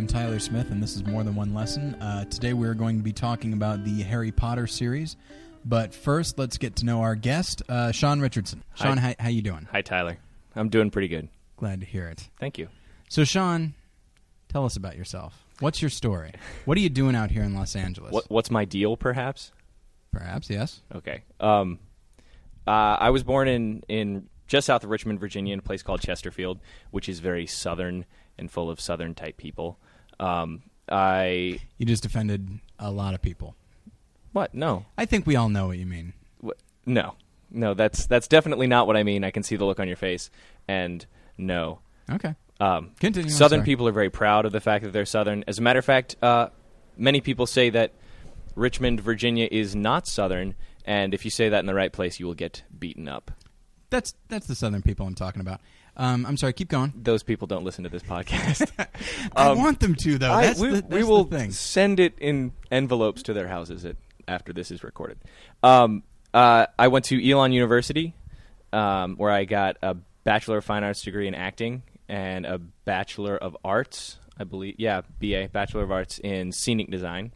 I'm Tyler Smith, and this is More Than One Lesson. Uh, today we're going to be talking about the Harry Potter series. But first, let's get to know our guest, uh, Shawn Richardson. Hi. Shawn, how, how you doing? Hi, Tyler. I'm doing pretty good. Glad to hear it. Thank you. So, Shawn, tell us about yourself. What's your story? What are you doing out here in Los Angeles? What, what's my deal, perhaps? Perhaps, yes. Okay. Um, uh, I was born in, in just south of Richmond, Virginia, in a place called Chesterfield, which is very southern and full of southern type people. Um, I You just offended a lot of people. what? No, I think we all know what you mean. Wh- no, no. That's that's definitely not what I mean. I can see the look on your face, and no. Okay. Um, Continue. I'm Southern sorry. people are very proud of the fact that they're Southern. As a matter of fact, uh, many people say that Richmond, Virginia is not Southern, and if you say that in the right place, you will get beaten up. That's that's the Southern people I'm talking about. Um, I'm sorry. Keep going. Those people don't listen to this podcast. I Um, want them to, though. I- That's we, the, we will send it in envelopes to their houses at, after this is recorded. Um, uh, I went to Elon University, um, where I got a Bachelor of Fine Arts degree in acting and a Bachelor of Arts, I believe. Yeah, BA, Bachelor of Arts in Scenic Design.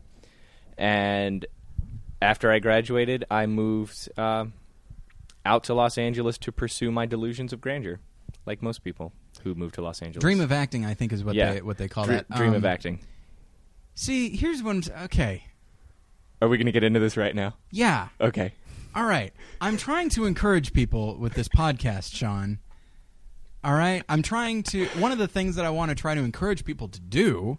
And after I graduated, I moved uh, out to Los Angeles to pursue my delusions of grandeur, like most people who move to Los Angeles. Dream of acting, I think, is what Yeah. they what they call Dre- that. Dream Um, of acting. See, here's one. Okay, Are we going to get into this right now? yeah, Okay. all right. I'm trying to encourage people with this podcast, Shawn. All right, I'm trying to. One of the things that I want to try to encourage people to do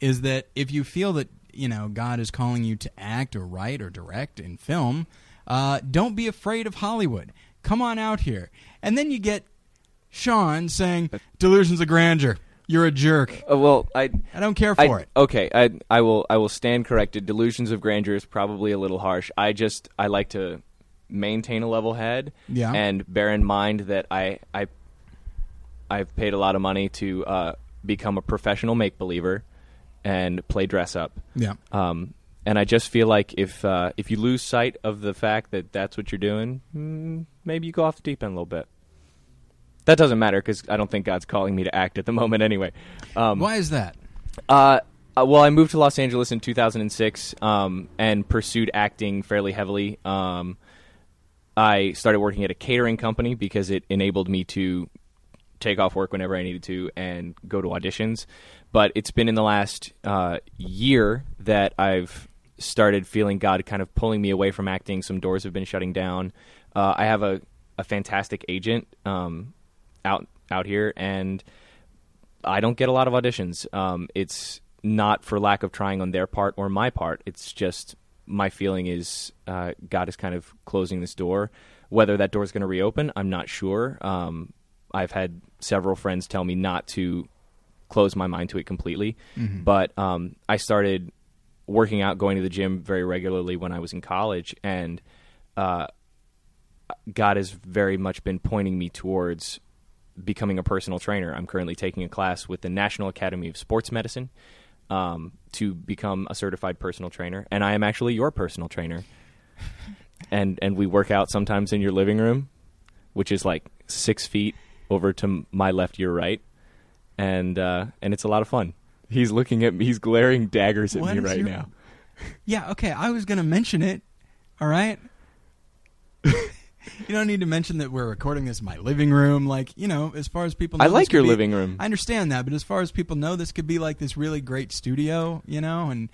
is that if you feel that you know God is calling you to act or write or direct in film, uh, don't be afraid of Hollywood. Come on out here, and then you get Shawn saying delusions of grandeur. You're a jerk. Uh, well, I I don't care I- for it. Okay, I I will I will stand corrected. Delusions of grandeur is probably a little harsh. I just I like to maintain a level head. Yeah. And bear in mind that I I I've paid a lot of money to uh, become a professional make believer and play dress up. Yeah. Um, and I just feel like if uh, if you lose sight of the fact that that's what you're doing, mm, maybe you go off the deep end a little bit. That doesn't matter because I don't think God's calling me to act at the moment anyway. Um, Why is that? uh, uh, well, I moved to Los Angeles in 2006 um, and pursued acting fairly heavily. Um, I started working at a catering company because it enabled me to take off work whenever I needed to and go to auditions. But it's been in the last uh, year that I've started feeling God kind of pulling me away from acting. Some doors have been shutting down. Uh, I have a, a fantastic agent um, out out here, and I don't get a lot of auditions. Um, it's not for lack of trying on their part or my part. It's just my feeling is uh, God is kind of closing this door. Whether that door is going to reopen, I'm not sure. Um, I've had several friends tell me not to close my mind to it completely, but um, I started working out, going to the gym very regularly when I was in college, and uh, God has very much been pointing me towards becoming a personal trainer. I'm currently taking a class with the National Academy of Sports Medicine um, to become a certified personal trainer, and I am actually your personal trainer. and and we work out sometimes in your living room, which is like six feet over to my left, your right, and uh, and it's a lot of fun. He's looking at me. He's glaring daggers at What me right your- now. Yeah, okay. I was going to mention it. All right. you don't need to mention that we're recording this in my living room. Like, you know, as far as people know, I like your be- living room. I understand that, but as far as people know, this could be like this really great studio, you know, and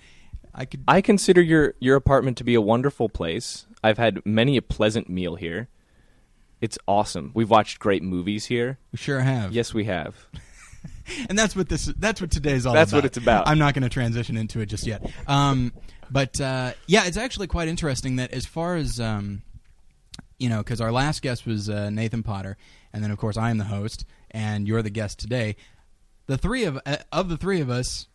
I could. I consider your your apartment to be a wonderful place. I've had many a pleasant meal here. It's awesome. We've watched great movies here. we sure have. Yes, we have. and that's what this that's what today's all about. That's about. what it's about. I'm not going to transition into it just yet. Um, but uh, yeah, it's actually quite interesting that as far as um, you know, because our last guest was uh, Nathan Potter, and then of course I am the host, and you're the guest today. The three of uh, of the three of us.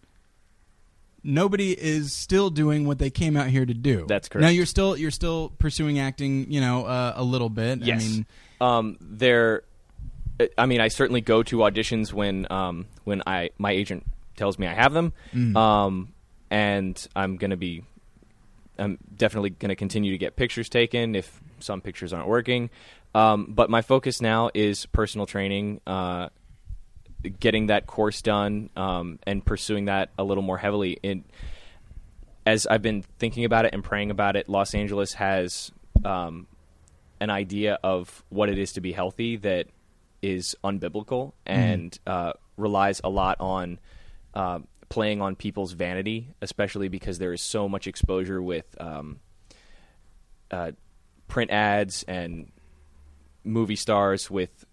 Nobody is still doing what they came out here to do. That's correct. Now you're still you're still pursuing acting, you know, uh, a little bit. Yes. I mean, um, there. I mean, I certainly go to auditions when um, when I my agent tells me I have them, Mm. um, and I'm going to be. I'm definitely going to continue to get pictures taken if some pictures aren't working. Um, but my focus now is personal training. Uh, getting that course done um, and pursuing that a little more heavily. In, as I've been thinking about it and praying about it, Los Angeles has um, an idea of what it is to be healthy that is unbiblical and uh, relies a lot on uh, playing on people's vanity, especially because there is so much exposure with um, uh, print ads and movie stars with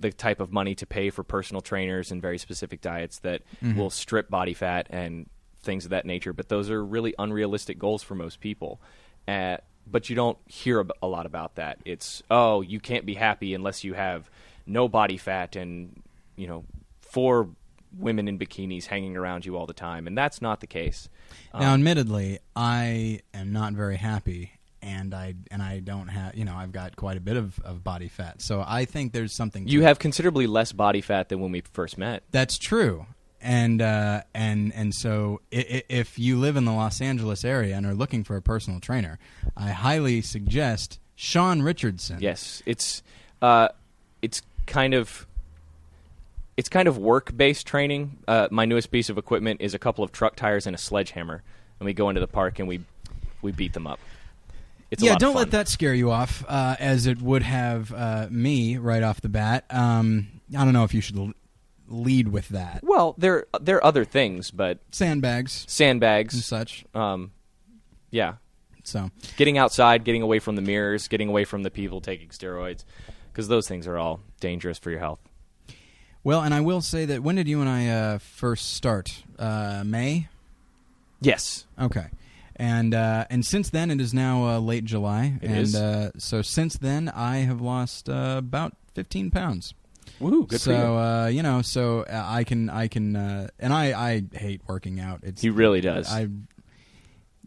the type of money to pay for personal trainers and very specific diets that will strip body fat and things of that nature. But those are really unrealistic goals for most people. Uh, but you don't hear a lot about that. It's oh, you can't be happy unless you have no body fat and you know four women in bikinis hanging around you all the time, and that's not the case. Now, admittedly, I am not very happy, and I and I don't have you know I've got quite a bit of, of body fat, so I think there's something. You it. have considerably less body fat than when we first met. That's true, and uh, and and so i- i- if you live in the Los Angeles area and are looking for a personal trainer, I highly suggest Shawn Richardson. Yes, it's uh, it's kind of it's kind of work based training. Uh, my newest piece of equipment is a couple of truck tires and a sledgehammer, and we go into the park and we we beat them up. It's a yeah, don't let that scare you off, uh, as it would have uh, me right off the bat. Um, I don't know if you should l- lead with that. Well, there there are other things, but Sandbags and sandbags. such. Um, yeah, So getting outside, getting away from the mirrors, getting away from the people taking steroids, because those things are all dangerous for your health. Well, and I will say that when did you and I uh, first start? Uh, May. Yes, Okay. And uh, and since then it is now uh, late July, It and is. Uh, so since then I have lost uh, about fifteen pounds. woo, good so for you. uh, you know, so I can I can uh, and I I hate working out. It's He really does. I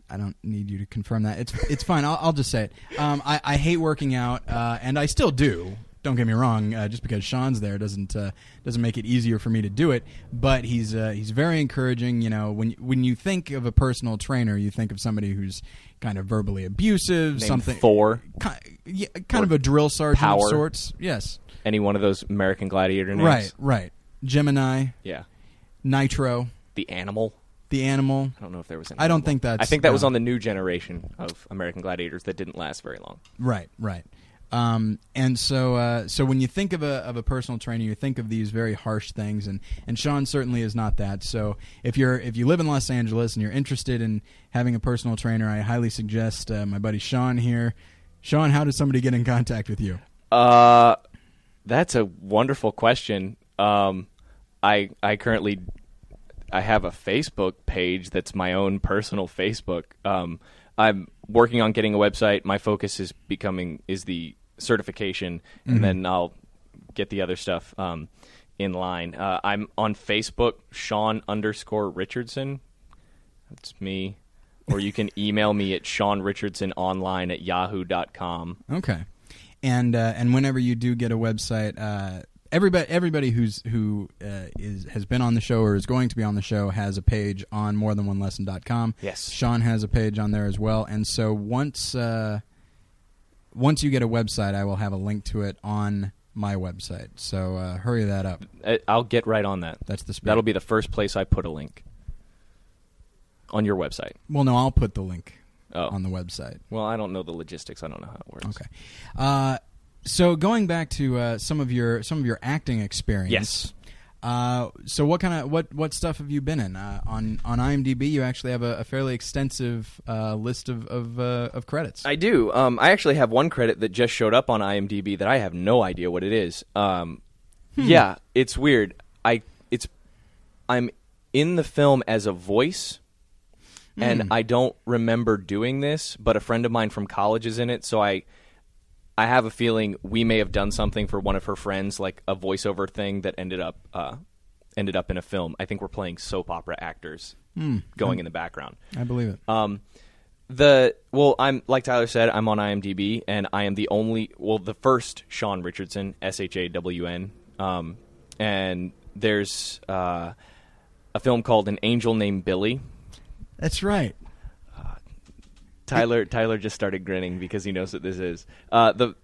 I don't need you to confirm that. It's it's fine. I'll, I'll just say it. Um, I I hate working out, uh, and I still do. Don't get me wrong. Uh, just because Shawn's there doesn't uh, doesn't make it easier for me to do it. But he's uh, he's very encouraging. You know, when when you think of a personal trainer, you think of somebody who's kind of verbally abusive, Name something Thor. ki- yeah, kind of a drill sergeant Power. of sorts. Yes, Any one of those American Gladiator names. right, right. Gemini, Yeah. Nitro, The Animal. the animal. I don't know if there was. An I don't animal. think that's- I think that was on the new generation of American Gladiators that didn't last very long. Right, right. Um, and so, uh, so when you think of a of a personal trainer, you think of these very harsh things, and, and Shawn certainly is not that. So, if you're if you live in Los Angeles and you're interested in having a personal trainer, I highly suggest uh, my buddy Shawn here. Shawn, how does somebody get in contact with you? Uh, that's a wonderful question. Um, I I currently I have a Facebook page that's my own personal Facebook. Um, I'm working on getting a website. My focus is becoming is the certification, and then I'll get the other stuff um, in line. Uh, I'm on Facebook, Shawn underscore Richardson. That's me. Or you can email me at Shawn Richardson online at yahoo.com. Okay, and uh, and whenever you do get a website, uh, everybody everybody who's who uh, is has been on the show or is going to be on the show has a page on morethanonelesson.com. Yes. Shawn has a page on there as well, and so once uh, once you get a website, I will have a link to it on my website. So uh, hurry that up. I- I'll get right on that. That's the spirit. That'll be the first place I put a link on your website. well. No, I'll put the link Oh, on the website. well, I don't know the logistics. I don't know how it works. Okay. Uh, so going back to uh, some of your some of your acting experience. Yes. Uh, so what kind of what what stuff have you been in uh, on on IMDb? You actually have a, a fairly extensive uh, list of of, uh, of credits. I do. Um, I actually have one credit that just showed up on IMDb that I have no idea what it is. Um, Yeah, it's weird. I it's I'm in the film as a voice, and I don't remember doing this. But a friend of mine from college is in it, so I I have a feeling we may have done something for one of her friends, like a voiceover thing that ended up uh, ended up in a film. I think we're playing soap opera actors going in the background. I believe it. Um, the well, I'm like Tyler said, I'm on IMDb, and I am the only well, the first Shawn Richardson, S H A W N. Um, and there's uh, a film called An Angel Named Billy. That's right. Tyler Tyler just started grinning because he knows what this is. Uh, the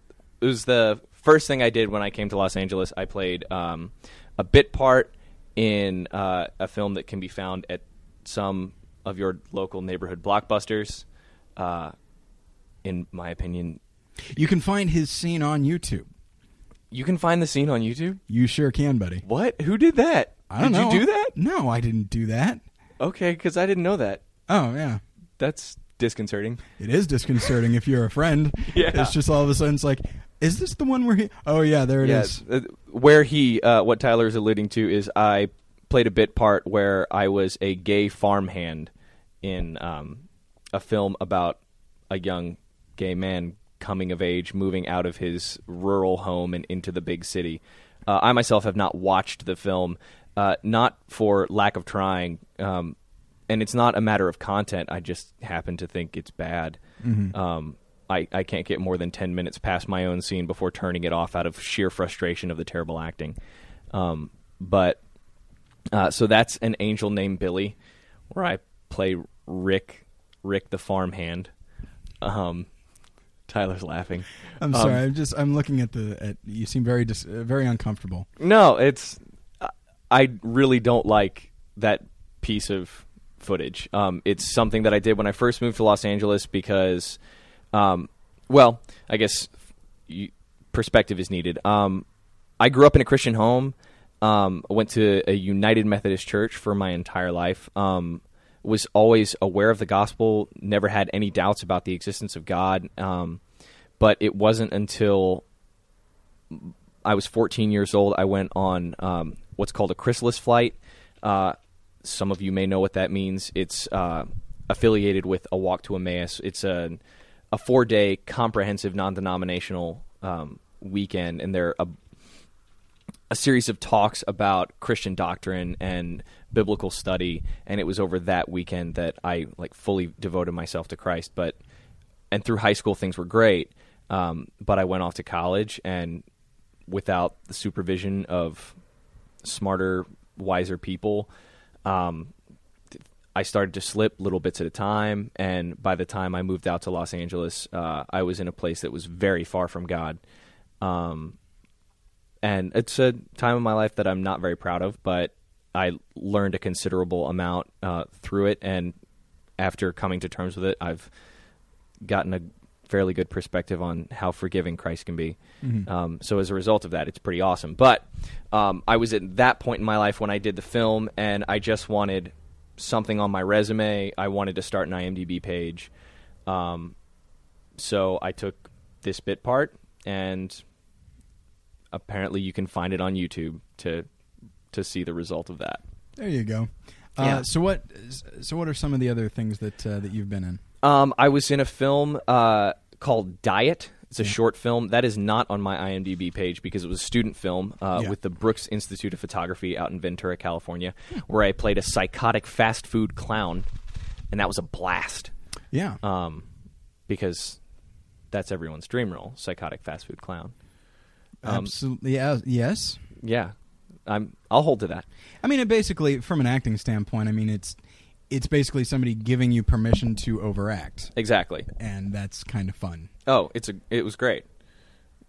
it was the first thing I did when I came to Los Angeles. I played um, a bit part in uh, a film that can be found at some of your local neighborhood blockbusters. Uh, in my opinion, You can find his scene on YouTube. you can find the scene on YouTube. You sure can, buddy. What? Who did that? I don't did know. you do that? No, I didn't do that. Okay, because I didn't know that. Oh yeah. That's disconcerting. It is disconcerting if you're a friend. Yeah. It's just all of a sudden it's like, is this the one where he? Oh yeah, there it is. uh, where he, uh, what Tyler is alluding to is I played a bit part where I was a gay farmhand in um, a film about a young gay man coming of age, moving out of his rural home and into the big city. Uh, I myself have not watched the film, uh, not for lack of trying, um, and it's not a matter of content. I just happen to think it's bad. Um, I, I can't get more than 10 minutes past my own scene before turning it off out of sheer frustration of the terrible acting. Um, but uh, so that's an angel named Billy, where I play Rick, Rick the farmhand. Um, Tyler's laughing. I'm Um, sorry. I'm just. I'm looking at the. At, you seem very dis, uh, very uncomfortable. No, it's. I really don't like that piece of footage. Um, it's something that I did when I first moved to Los Angeles because, um, well, I guess you, perspective is needed. Um, I grew up in a Christian home. Um, I went to a United Methodist church for my entire life. Um, was always aware of the gospel. Never had any doubts about the existence of God. Um, but it wasn't until I was 14 years old. I went on what's called a chrysalis flight. Uh, some of you may know what that means. It's uh, affiliated with a walk to Emmaus. It's a a four day comprehensive non denominational um, weekend, and they're a a series of talks about Christian doctrine and biblical study, and it was over that weekend that I like fully devoted myself to Christ. But and through high school things were great, um, but I went off to college and without the supervision of smarter, wiser people, um, I started to slip little bits at a time. And by the time I moved out to Los Angeles, uh, I was in a place that was very far from God. Um, and it's a time of my life that I'm not very proud of, but I learned a considerable amount uh, through it. And after coming to terms with it, I've gotten a fairly good perspective on how forgiving Christ can be. Um, so as a result of that, it's pretty awesome. But um, I was at that point in my life when I did the film, and I just wanted something on my resume. I wanted to start an IMDb page. Um, so I took this bit part, and apparently you can find it on YouTube to to see the result of that. There you go. Uh, Yeah. So what? So what are some of the other things that uh, that you've been in? Um, I was in a film uh, called Diet. It's a short film that is not on my IMDb page because it was a student film uh, Yeah. with the Brooks Institute of Photography out in Ventura, California, where I played a psychotic fast food clown, and that was a blast Yeah. um, because that's everyone's dream role: psychotic fast food clown. um, Absolutely. Yeah. Yes. Yeah, I'm. I'll hold to that. I mean, it basically, from an acting standpoint, I mean, it's it's basically somebody giving you permission to overact, Exactly. and that's kind of fun. Oh, it's a. It was great.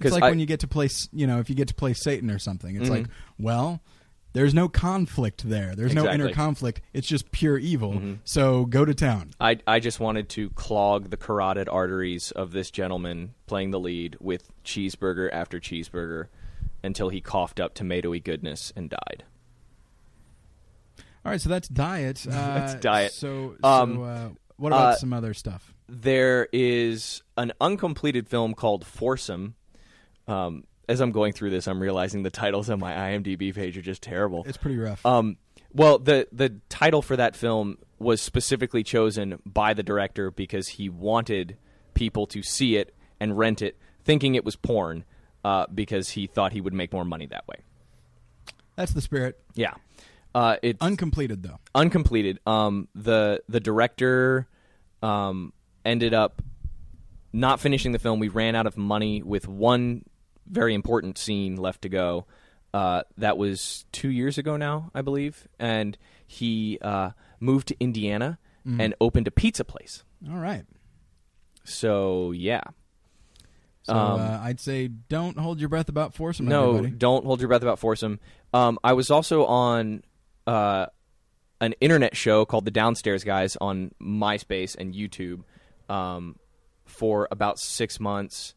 It's like I- when you get to play, s- you know, if you get to play Satan or something. It's like, well, there's no conflict there. There's no inner Exactly. conflict. It's just pure evil. Mhm. So go to town. I, I just wanted to clog the carotid arteries of this gentleman playing the lead with cheeseburger after cheeseburger until he coughed up tomatoey goodness and died. All right, so that's diet. Uh, That's diet. So, so Um, uh, what about uh, some other stuff? There is an uncompleted film called Foursome. Um, as I'm going through this, I'm realizing the titles on my IMDb page are just terrible. It's pretty rough. Um, well, the the title for that film was specifically chosen by the director because he wanted people to see it and rent it, thinking it was porn, uh, because he thought he would make more money that way. that's the spirit. Yeah, uh, it's Uncompleted though. uncompleted. Um, the the director um, ended up not finishing the film. We ran out of money with one very important scene left to go. Uh, that was two years ago now, I believe, and he uh, moved to Indiana and opened a pizza place. All right. So yeah, So Um, uh, I'd say don't hold your breath about foursome. no, everybody. don't hold your breath about foursome. Um, I was also on uh, an internet show called The Downstairs Guys on MySpace and YouTube um, for about six months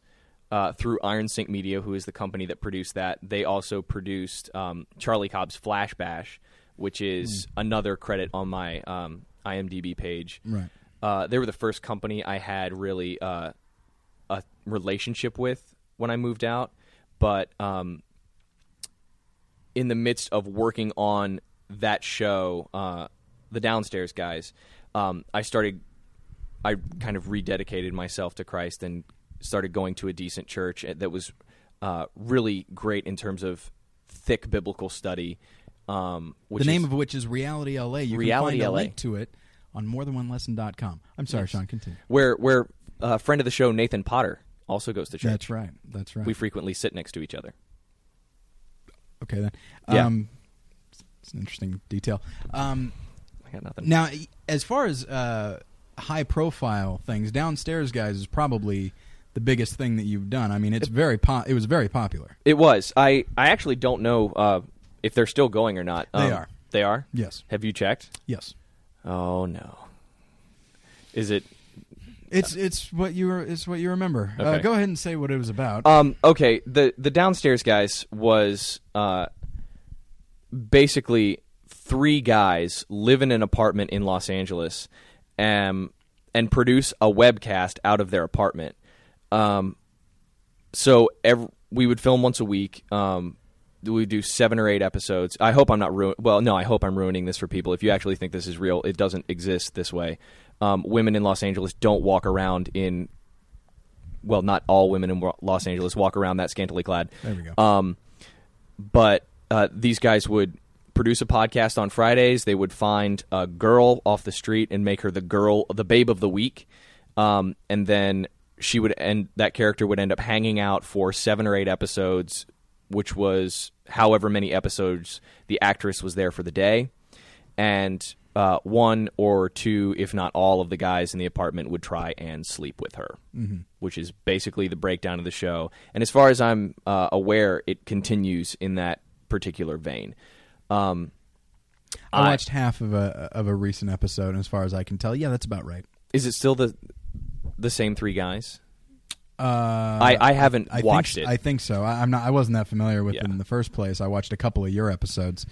uh, through Iron Sync Media, who is the company that produced that. They also produced um, Charlie Cobb's Flash Bash, which is another credit on my um, IMDb page. Right. Uh, they were the first company I had really uh, a relationship with when I moved out, but um, in the midst of working on that show, uh, the downstairs guys, um, I started. I kind of rededicated myself to Christ and started going to a decent church that was uh, really great in terms of thick biblical study. Um, which the name is- of which is Reality LA. You Reality can find a LA. link to it on morethanonelesson.com. I'm sorry, Shawn, continue. where where a friend of the show Nathan Potter also goes to church. That's right. That's right. We frequently sit next to each other. okay then. Yeah. Um, it's an interesting detail. Um, I got nothing. now, as far as uh, high profile things, downstairs guys is probably the biggest thing that you've done. I mean, it's very po- it was very popular. It was. I I actually don't know uh, if they're still going or not. They Um, are. They are. Yes. Have you checked? Yes. Oh no. Is it? It's it's what you it's what you remember. Uh, go ahead and say what it was about. Um. Okay. The the downstairs guys was uh, basically three guys live in an apartment in Los Angeles, um, and produce a webcast out of their apartment. Um, so ev we would film once a week. Um, we do seven or eight episodes. I hope I'm not ruining. Well, no, I hope I'm ruining this for people. If you actually think this is real, it doesn't exist this way. Um, women in Los Angeles don't walk around in. Well, not all women in Los Angeles walk around that scantily clad. There we go. Um, but uh, these guys would produce a podcast on Fridays. They would find a girl off the street and make her the girl, the babe of the week, um, and then she would end. That character would end up hanging out for seven or eight episodes, which was however many episodes the actress was there for the day, and uh, one or two, if not all, of the guys in the apartment would try and sleep with her, mm-hmm. which is basically the breakdown of the show. And as far as I'm uh, aware, it continues in that particular vein. Um, I I- watched half of a of a recent episode, and as far as I can tell, yeah, that's about right. is it still the the same three guys? Uh, I, I haven't I watched think, it. I think so. I, I'm not. I wasn't that familiar with Yeah. it in the first place. I watched a couple of your episodes,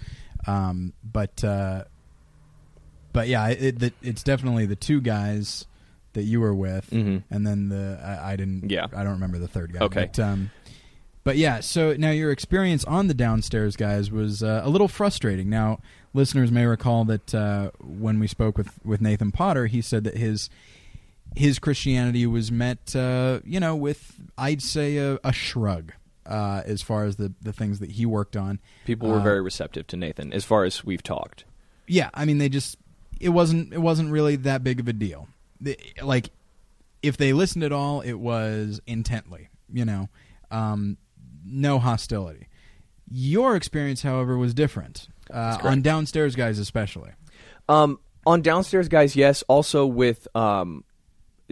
um, but uh, but yeah, it, it, it's definitely the two guys that you were with, Mhm. and then the I, I didn't. Yeah. I don't remember the third guy. Okay. but, um, but yeah. So now your experience on the downstairs guys was uh, a little frustrating. Now listeners may recall that uh, when we spoke with with Nathan Potter, he said that his his Christianity was met, uh, you know, with I'd say a, a shrug uh, as far as the the things that he worked on. People were Uh, very receptive to Nathan, as far as we've talked. Yeah, I mean, they just it wasn't it wasn't really that big of a deal. The- like if they listened at all, it was intently, you know, um, no hostility. Your experience, however, was different uh, on downstairs guys, especially. Um, on downstairs guys, yes. Also with um,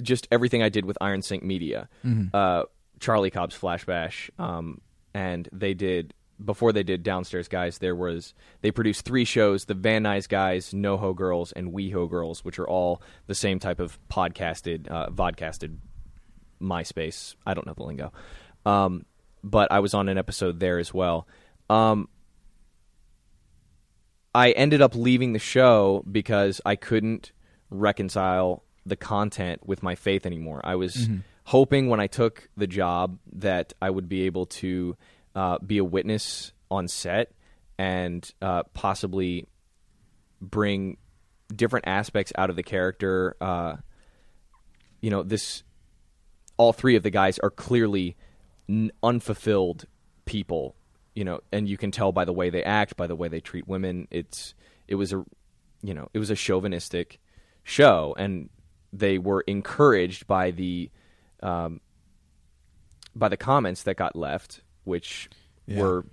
just everything I did with Iron Sync Media, uh, Charlie Cobb's Flash Bash, um, and they did before they did downstairs guys. There was they produced three shows: the Van Nuys guys, NoHo Girls, and WeHo Girls, which are all the same type of podcasted, uh, vodcasted MySpace. I don't know the lingo, um, but I was on an episode there as well. Um, I ended up leaving the show because I couldn't reconcile the content with my faith anymore. I was hoping when I took the job that I would be able to uh, be a witness on set and uh, possibly bring different aspects out of the character. Uh, you know, this all three of the guys are clearly n- unfulfilled people you know and you can tell by the way they act by the way they treat women it's it was a you know it was a chauvinistic show and they were encouraged by the um, by the comments that got left which Yeah. were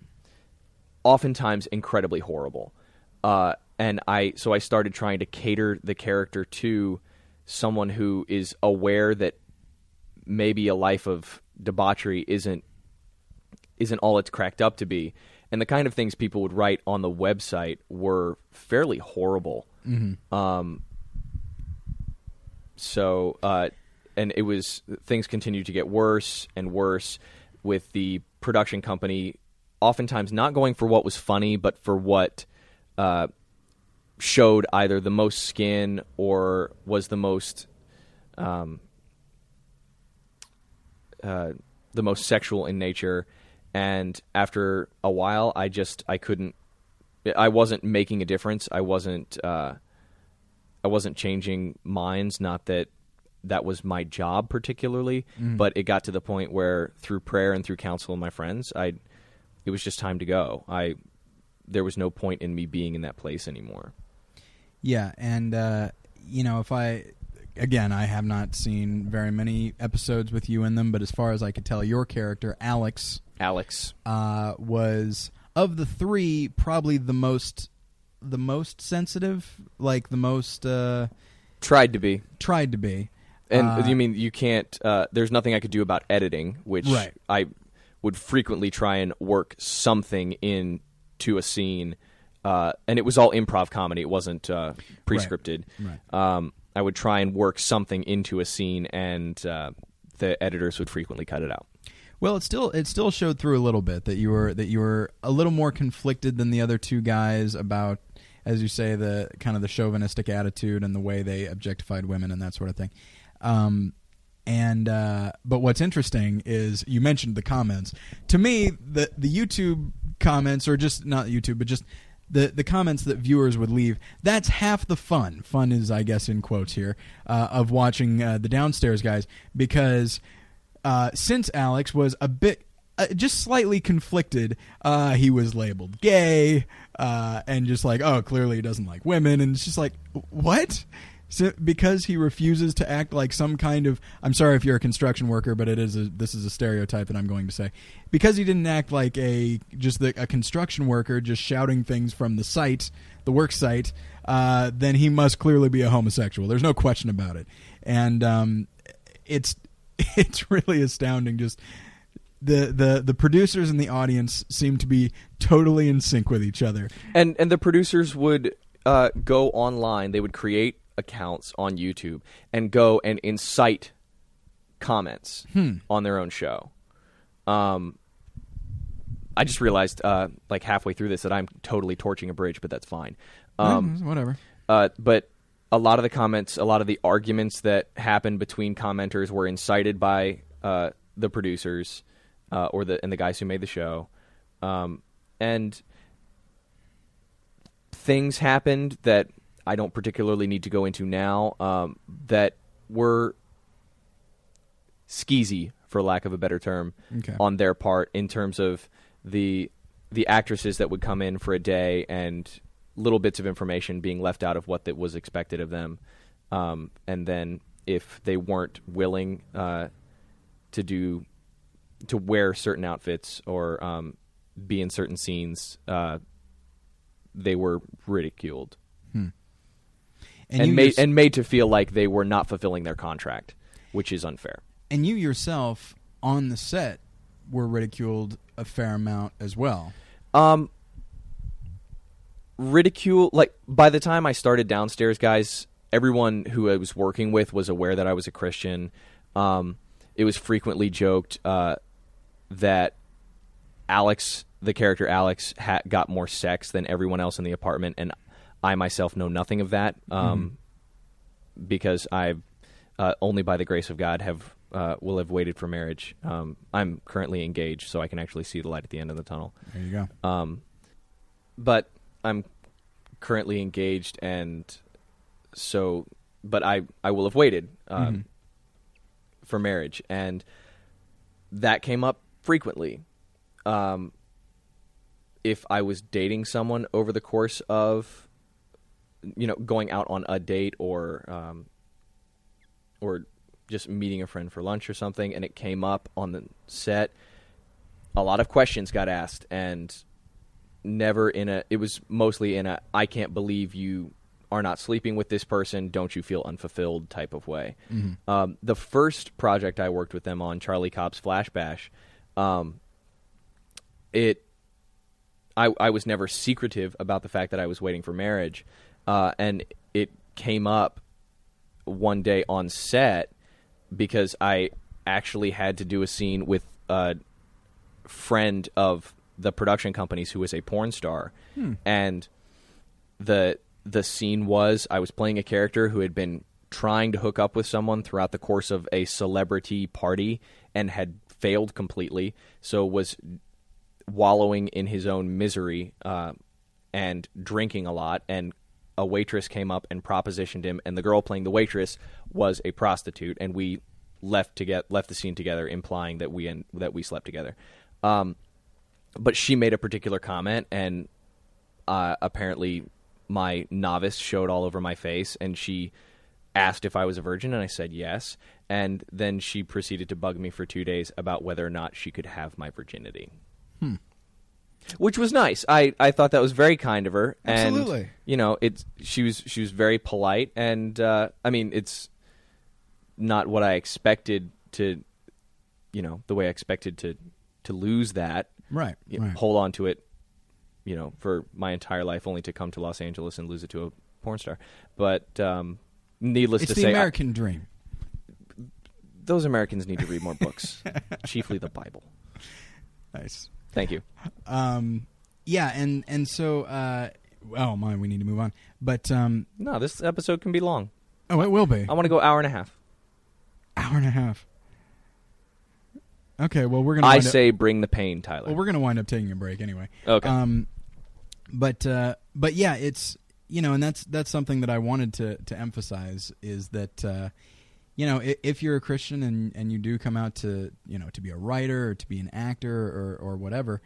oftentimes incredibly horrible uh, and i so i started trying to cater the character to someone who is aware that maybe a life of debauchery isn't isn't all it's cracked up to be and the kind of things people would write on the website were fairly horrible. Um, so, uh, and it was things continued to get worse and worse with the production company, oftentimes not going for what was funny, but for what uh, showed either the most skin or was the most um, uh, the most sexual in nature. And after a while, I just I couldn't. I wasn't making a difference. I wasn't. Uh, I wasn't changing minds. Not that that was my job particularly, but it got to the point where through prayer and through counsel of my friends, I it was just time to go. I there was no point in me being in that place anymore. Yeah, and uh, you know, if I again, I have not seen very many episodes with you in them, but as far as I could tell, your character Alex Alex, uh, was of the three probably the most the most sensitive, like the most uh, tried to be. tried to be. And Uh, you mean you can't? Uh, there's nothing I could do about editing, which Right. I would frequently try and work something into a scene, uh, and it was all improv comedy. It wasn't uh, pre-scripted. Right. Um, I would try and work something into a scene, and uh, the editors would frequently cut it out. Well, it still it still showed through a little bit that you were that you were a little more conflicted than the other two guys about, as you say, the kind of the chauvinistic attitude and the way they objectified women and that sort of thing. Um, and uh, but what's interesting is you mentioned the comments. To me, the the YouTube comments, or just not YouTube, but just the the comments that viewers would leave. That's half the fun. Fun is, I guess, in quotes here uh, of watching uh, the downstairs guys because uh, since Alex was a bit. Uh, just slightly conflicted. Uh, he was labeled gay, uh, and just like, oh, clearly he doesn't like women, and it's just like, what? Because he refuses to act like some kind of I'm sorry if you're a construction worker, but it is a, this is a stereotype that I'm going to say. Because he didn't act like a just the, a construction worker, just shouting things from the site, the work site, uh, then he must clearly be a homosexual. There's no question about it, and um, it's it's really astounding. Just the the the producers and the audience seem to be totally in sync with each other. and and the producers would uh, go online. They would create accounts on YouTube and go and incite comments on their own show. Um, I just realized, uh, like halfway through this, that I'm totally torching a bridge, but that's fine. Um, Mm, whatever. uh, but a lot of the comments, a lot of the arguments that happened between commenters were incited by uh, the producers uh, or the and the guys who made the show, um, and things happened that I don't particularly need to go into now um, that were skeezy, for lack of a better term, Okay. on their part in terms of the the actresses that would come in for a day and little bits of information being left out of what that was expected of them, um, and then if they weren't willing uh, to do to wear certain outfits or um, be in certain scenes, uh, they were ridiculed And, and, made yours- and made to feel like they were not fulfilling their contract, which is unfair. and you yourself on the set were ridiculed a fair amount as well. Um, ridicule. Like by the time I started downstairs, guys, everyone who I was working with was aware that I was a Christian. Um, it was frequently joked uh, that Alex, the character Alex, ha- got more sex than everyone else in the apartment, and I myself know nothing of that um, because I, uh, only by the grace of God, have uh, will have waited for marriage. Um, I'm currently engaged, so I can actually see the light at the end of the tunnel. There you go. Um, but I'm currently engaged, and so, but I I will have waited um, for marriage, and that came up frequently. Um, if I was dating someone over the course of, you know, going out on a date or um, or just meeting a friend for lunch or something, and it came up on the set, a lot of questions got asked, and never in a. It was mostly in a "I can't believe you are not sleeping with this person. Don't you feel unfulfilled?" type of way. Um, the first project I worked with them on, Charlie Cobb's Flash Bash, um, it I, I was never secretive about the fact that I was waiting for marriage, uh, and it came up one day on set because I actually had to do a scene with a friend of the production companies who was a porn star, and the the scene was I was playing a character who had been trying to hook up with someone throughout the course of a celebrity party and had failed completely, so was wallowing in his own misery uh, and drinking a lot and a waitress came up and propositioned him and the girl playing the waitress was a prostitute and we left to get left the scene together implying that we en- that we slept together. Um, but she made a particular comment and uh, apparently my novice showed all over my face and she asked if I was a virgin and I said yes. And then she proceeded to bug me for 2 days about whether or not she could have my virginity which was nice. I, I thought that was very kind of her. And, Absolutely. you know, it's she was she was very polite, and uh, I mean, it's not what I expected to, you know, the way I expected to to lose that. Right. you know, right. Hold on to it, you know, for my entire life, only to come to Los Angeles and lose it to a porn star. But um, needless It's to the say, I- American dream. those Americans need to read more books, chiefly the Bible. Nice. Thank you. Um, yeah, and and so uh, oh my, we need to move on. But um, No, this episode can be long. oh, it will be I want to go hour and a half. hour and a half. Okay, well we're gonna. I wind up- say bring the pain, Tyler. well, we're gonna wind up taking a break anyway. okay. Um, but uh, but yeah, it's you know, and that's that's something that I wanted to to emphasize is that uh, you know if, if you're a Christian and and you do come out to you know to be a writer or to be an actor or or whatever,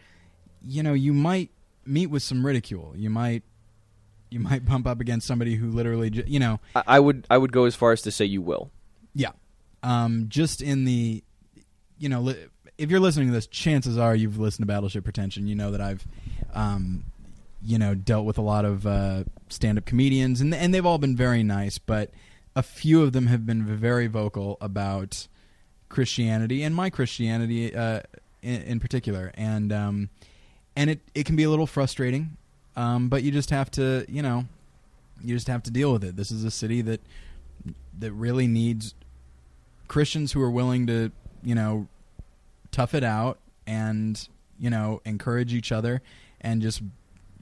you know, you might meet with some ridicule. You might you might bump up against somebody who literally ju- you know I, I would I would go as far as to say you will. yeah. Um, just in the, you know, li- if you're listening to this, chances are you've listened to Battleship Pretension. You know that I've, um, you know, dealt with a lot of uh, stand-up comedians, and and they've all been very nice, but a few of them have been very vocal about Christianity and my Christianity uh, in, in particular, and um, and it it can be a little frustrating, um, but you just have to, you know, you just have to deal with it. This is a city that that really needs Christians who are willing to, you know, tough it out and, you know, encourage each other and just,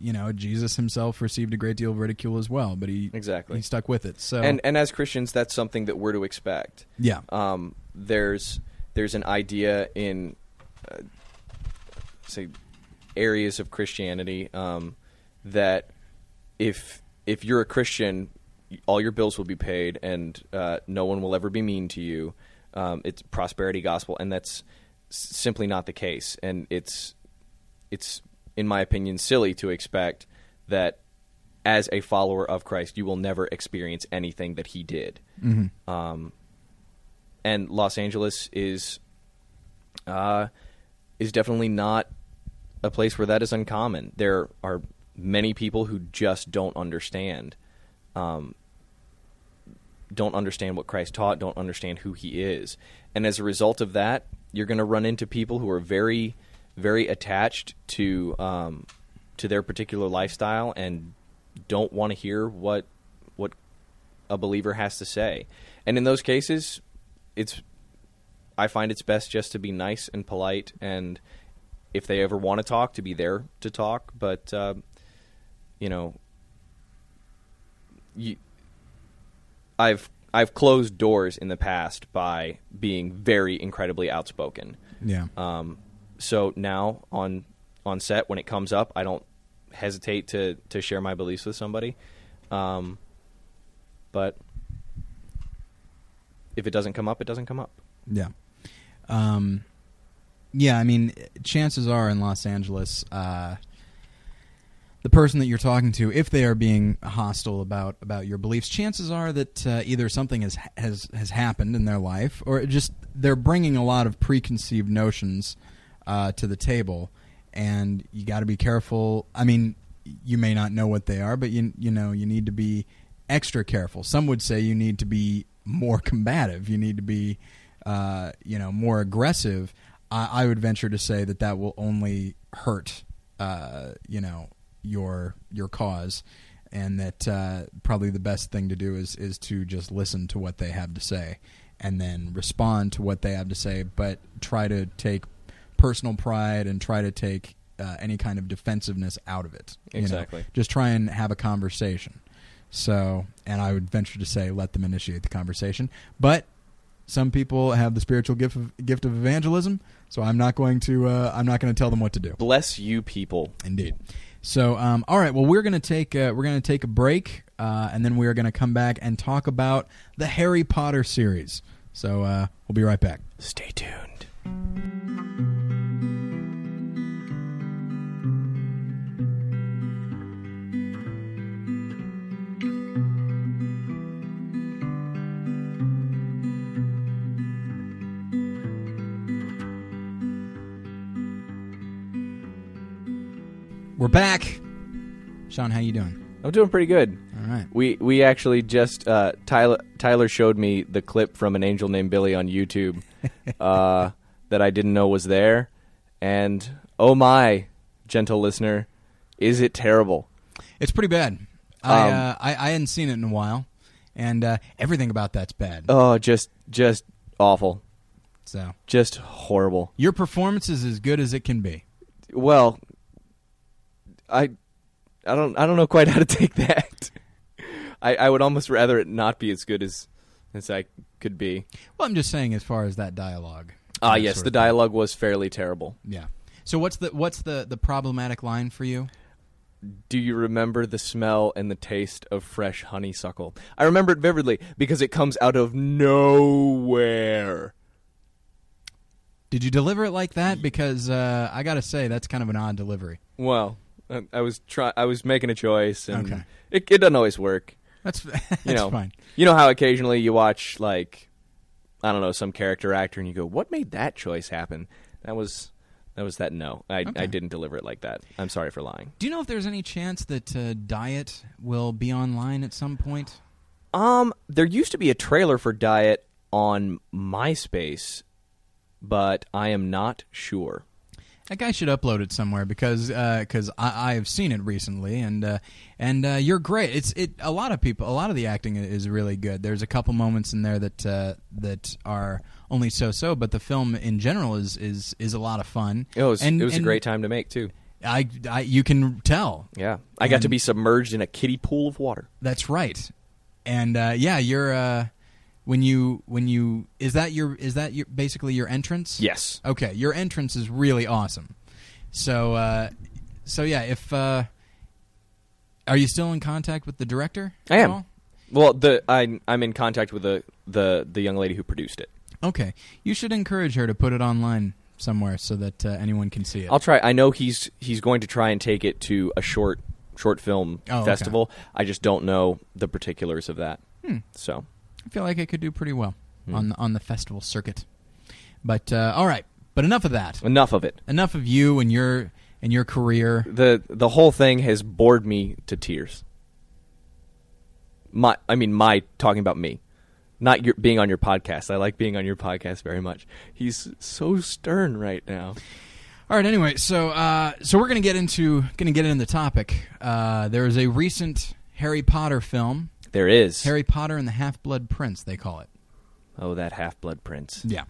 you know, Jesus himself received a great deal of ridicule as well, but he Exactly. he stuck with it. So And and as Christians, that's something that we're to expect. yeah, Um, there's there's an idea in uh, say areas of Christianity um, that if if you're a Christian, all your bills will be paid and uh, no one will ever be mean to you. Um, it's prosperity gospel, and that's simply not the case. And it's it's in my opinion silly to expect that as a follower of Christ, you will never experience anything that he did. Um, and Los Angeles is uh, is definitely not a place where that is uncommon. There are many people who just don't understand, um, don't understand what Christ taught, don't understand who He is, and as a result of that, you're going to run into people who are very, very attached to um, to their particular lifestyle and don't want to hear what what a believer has to say. And in those cases, it's I find it's best just to be nice and polite, and if they ever want to talk, to be there to talk. But uh, you know, you, I've I've closed doors in the past by being very incredibly outspoken. yeah, Um, so now on on set, when it comes up, I don't hesitate to to share my beliefs with somebody. Um, but if it doesn't come up, it doesn't come up. yeah, um, yeah. I mean, chances are in Los Angeles, uh, the person that you're talking to, if they are being hostile about about your beliefs, chances are that uh, either something has has has happened in their life, or just they're bringing a lot of preconceived notions uh, to the table, and you got to be careful. I mean, you may not know what they are, but you you know you need to be extra careful. Some would say you need to be more combative. You need to be uh, you know more aggressive. I, I would venture to say that that will only hurt uh, you know, your your cause, and that uh, probably the best thing to do is is to just listen to what they have to say, and then respond to what they have to say, but try to take personal pride and try to take uh, any kind of defensiveness out of it. you know. Exactly. Just try and have a conversation. So, and I would venture to say, let them initiate the conversation. But some people have the spiritual gift of, gift of evangelism, so I'm not going to uh, I'm not going to tell them what to do. Bless you, people. Indeed. So, um, all right. Well, we're going to take uh, we're going to take a break, uh, and then we are going to come back and talk about the Harry Potter series. So, uh, we'll be right back. Stay tuned. We're back. Shawn, how you doing? I'm doing pretty good. All right. We we actually just uh, Tyler Tyler showed me the clip from an angel named Billy on YouTube uh, that I didn't know was there, and oh my, gentle listener, is it terrible? It's pretty bad. I, Um, uh, I I hadn't seen it in a while, and uh, everything about that's bad. Oh, just just awful, So just horrible. your performance is as good as it can be. Well, I I don't I don't know quite how to take that. I I would almost rather it not be as good as as I could be. Well, I'm just saying, as far as that dialogue. Ah, that yes, the of thing. dialogue was fairly terrible. Yeah. So what's the what's the the problematic line for you? Do you remember the smell and the taste of fresh honeysuckle? I remember it vividly because it comes out of nowhere. Did you deliver it like that? Because uh, I got to say that's kind of an odd delivery. Well, I, I was try I was making a choice, and Okay. it, it doesn't always work. That's that's You know, fine. You know how occasionally you watch like I don't know some character actor, and you go, "What made that choice happen?" That was that was that. No, I Okay. I didn't deliver it like that. I'm sorry for lying. Do you know if there's any chance that uh, Diet will be online at some point? Um, there used to be a trailer for Diet on MySpace, but I am not sure. That guy should upload it somewhere because because I, I have seen it recently and uh, and uh, you're great. It's it a lot of people a lot of the acting is really good. There's a couple moments in there that uh, that are only so so, but the film in general is is is a lot of fun. It was And- it was a great time to make too. I, I you can tell Yeah, I got to be submerged in a kiddie pool of water. that's right, and uh, yeah, you're uh, when you when you is that your is that your basically your entrance? Yes. Okay, your entrance is really awesome. So, uh, so yeah, if uh, are you still in contact with the director? I am. all? Well, the I I'm in contact with the the the young lady who produced it. Okay, you should encourage her to put it online somewhere so that uh, anyone can see it. I'll try. I know he's he's going to try and take it to a short short film Oh, okay. festival. I just don't know the particulars of that. Hmm. So I feel like it could do pretty well Hmm. on the, on the festival circuit. But uh, all right, but enough of that. enough of it. Enough of you and your and your career. the The whole thing has bored me to tears. My, I mean, my talking about me, not your being on your podcast. I like being on your podcast very much. He's so stern right now. All right. Anyway, so uh, so we're gonna get into gonna get into the topic. Uh, there is a recent Harry Potter film, There is Harry Potter and the Half Blood Prince. They call it. Oh, that half blood prince. Yeah,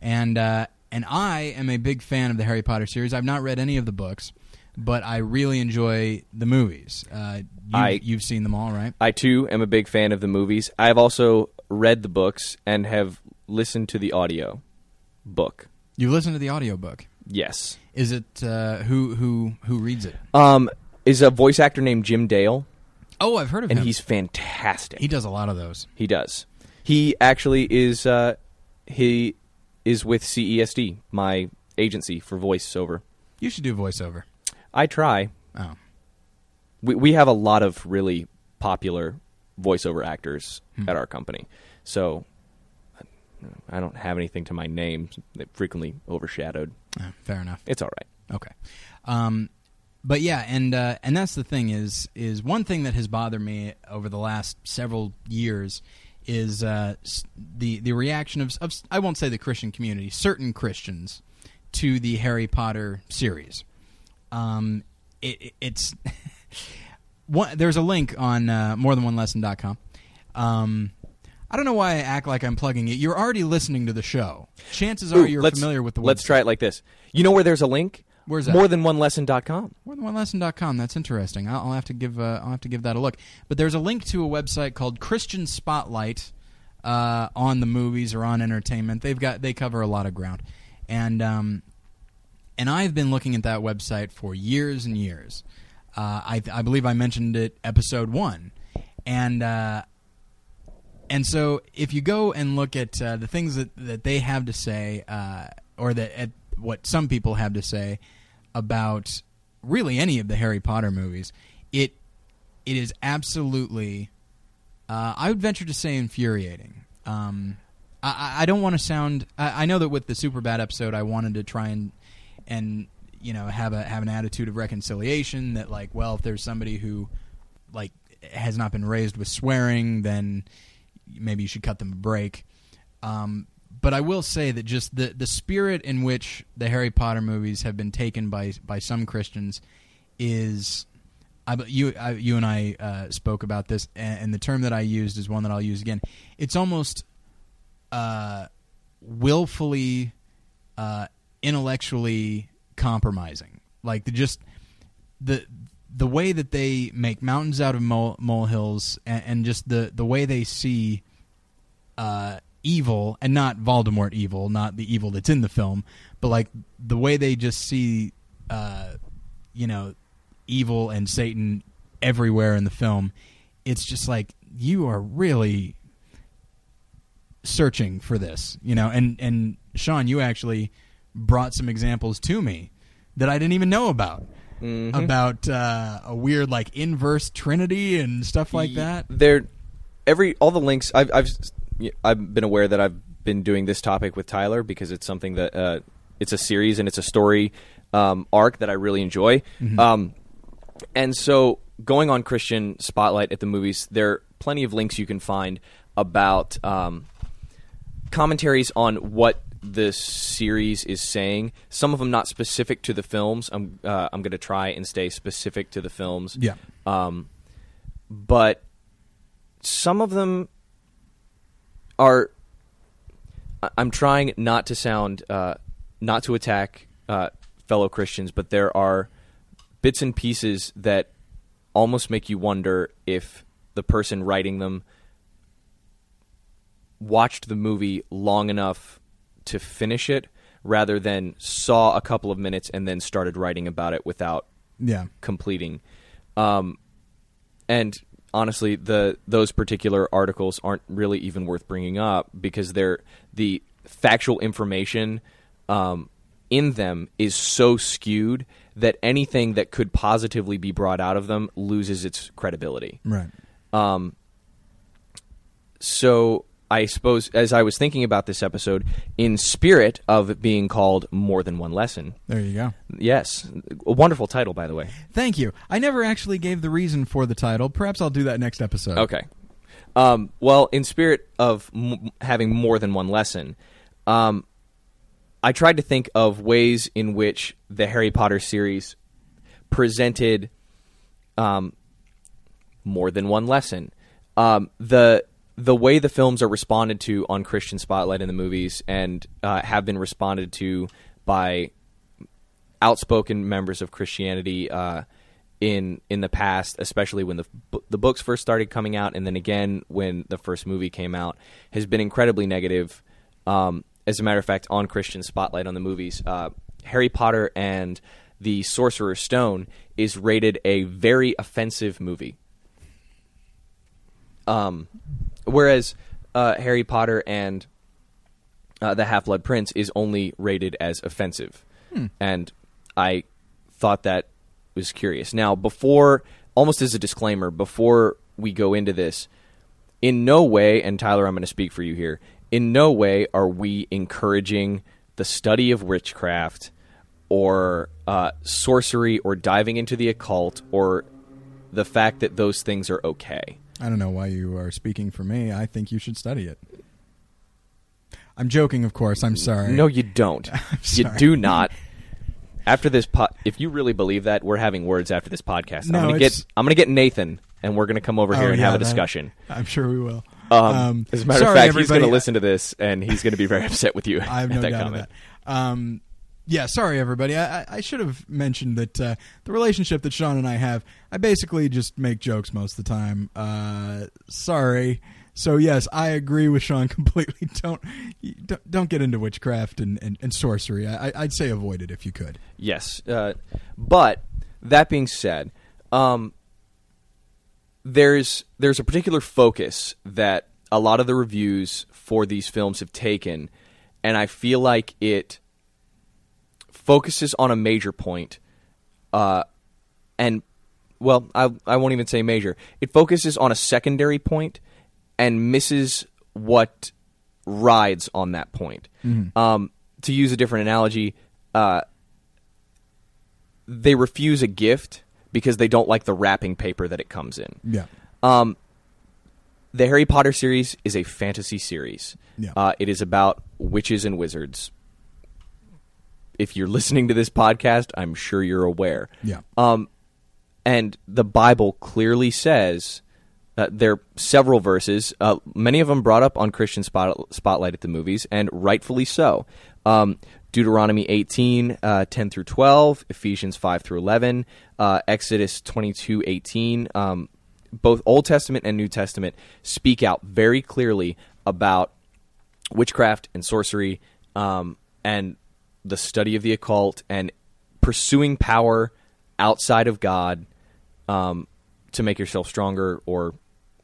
and uh, and I am a big fan of the Harry Potter series. I've not read any of the books, but I really enjoy the movies. Uh, you, I- you've seen them all, right? I too am a big fan of the movies. I've also read the books and have listened to the audio book. You listened to the audio book? Yes. Is it uh, who who who reads it? Um, is a voice actor named Jim Dale, Oh, I've heard of and him. And he's fantastic. he does a lot of those. He does. He actually is. Uh, he is with CESD, my agency for voiceover. You should do voiceover. I try. Oh, We we have a lot of really popular voiceover actors Hmm. at our company, so I don't have anything to my name that frequently overshadowed. oh, fair enough. It's all right. Okay. Um, but yeah, and uh, and that's the thing is is one thing that has bothered me over the last several years is uh, the the reaction of, of I won't say the Christian community, certain Christians to the Harry Potter series. Um, it, it's one, there's a link on uh, morethanonelesson.com. Um, I don't know why I act like I'm plugging it. You're already listening to the show. Chances are Ooh, you're familiar with the. Let's try it like this. You know where there's a link? Where's that? More than one lesson.com. morethanonelesson.com. That's interesting. I'll, I'll have to give uh, I'll have to give that a look. But there's a link to a website called Christian Spotlight uh, on the movies or on entertainment. They've got they cover a lot of ground, and um, and I've been looking at that website for years and years. Uh, I, I believe I mentioned it episode one, and uh, and so if you go and look at uh, the things that, that they have to say, uh, or that at what some people have to say about really any of the Harry Potter movies, it it is absolutely, uh, I would venture to say, infuriating. Um, I, I- don't want to sound. I, I know that with the Superbad episode, I wanted to try and and you know have a have an attitude of reconciliation that like, well, if there's somebody who like has not been raised with swearing, then maybe you should cut them a break. Um, but I will say that just the the spirit in which the Harry Potter movies have been taken by by some Christians is. I, you I, you and I uh, spoke about this, and, and the term that I used is one that I'll use again. It's almost uh, willfully, uh, intellectually compromising. Like the just the the way that they make mountains out of mole, molehills, and, and just the the way they see uh, evil, and not Voldemort evil, not the evil that's in the film, but like the way they just see, uh, you know, evil and Satan everywhere in the film. It's just like you are really searching for this, you know. And and Shawn, you actually brought some examples to me that I didn't even know about Mhm. about uh, a weird like inverse trinity and stuff like that. There, every all the links. I've I've I've been aware that I've been doing this topic with Tyler because it's something that uh, it's a series and it's a story um, arc that I really enjoy. Um, and so going on Christian Spotlight at the movies, there are plenty of links you can find about um, commentaries on what this series is saying. Some of them not specific to the films. I'm uh, I'm going to try and stay specific to the films. Yeah. Um, but some of them are. I'm trying not to sound, uh, not to attack uh, fellow Christians, but there are bits and pieces that almost make you wonder if the person writing them watched the movie long enough to finish it rather than saw a couple of minutes and then started writing about it without Yeah. completing. Um, and honestly, the those particular articles aren't really even worth bringing up because they're the factual information um, in them is so skewed that anything that could positively be brought out of them loses its credibility. Right. Um, so I suppose as I was thinking about this episode, in spirit of being called more than one lesson, There you go. yes, a wonderful title by the way. Thank you. I never actually gave the reason for the title. Perhaps I'll do that next episode. Okay. Um, well, in spirit of m- having more than one lesson, um, I tried to think of ways in which the Harry Potter series presented um, more than one lesson. Um, the the way the films are responded to on Christian Spotlight in the movies and uh, have been responded to by outspoken members of Christianity uh, in in the past, especially when the the books first started coming out, and then again when the first movie came out, has been incredibly negative. Um, as a matter of fact, on Christian Spotlight on the movies, uh, Harry Potter and the Sorcerer's Stone is rated a very offensive movie. Um, whereas uh, Harry Potter and uh, the Half Blood Prince is only rated as offensive, and I thought that was curious. Now, before, almost as a disclaimer, before we go into this, in no way, and Tyler, I'm going to speak for you here. In no way are we encouraging the study of witchcraft or uh, sorcery or diving into the occult or the fact that those things are okay. I don't know why you are speaking for me. I think you should study it. I'm joking, of course. I'm sorry. No, you don't. you do not. After this, po- if you really believe that, we're having words after this podcast. No, I'm gonna it's- get I'm gonna get Nathan, and we're gonna come over here Oh, and yeah, have a that- discussion. I'm sure we will. Um, as a matter sorry, of fact, he's going to everybody. listen to this, and he's going to be very upset with you. I have at no that doubt comment. of that. Um, yeah, sorry everybody. I, I- I should have mentioned that uh, the relationship that Shawn and I have, I basically just make jokes most of the time. Uh, sorry. So yes, I agree with Shawn completely. Don't don't, don't get into witchcraft and, and, and sorcery. I, I'd say avoid it if you could. Yes, uh, but that being said, um, there's there's a particular focus that a lot of the reviews for these films have taken, and I feel like it focuses on a major point, uh, and well, I I won't even say major. It focuses on a secondary point and misses what rides on that point. Um, to use a different analogy, uh, they refuse a gift because they don't like the wrapping paper that it comes in. Yeah. Um, the Harry Potter series is a fantasy series. Yeah. Uh, it is about witches and wizards. If you're listening to this podcast, I'm sure you're aware. Yeah. Um, and the Bible clearly says uh, there are several verses, uh, many of them brought up on Christian spot- Spotlight at the movies, and rightfully so. Um, Deuteronomy 18, uh, 10 through 12, Ephesians 5 through 11, uh, Exodus 22, 18. Um, both Old Testament and New Testament speak out very clearly about witchcraft and sorcery um, and the study of the occult and pursuing power outside of God um, to make yourself stronger or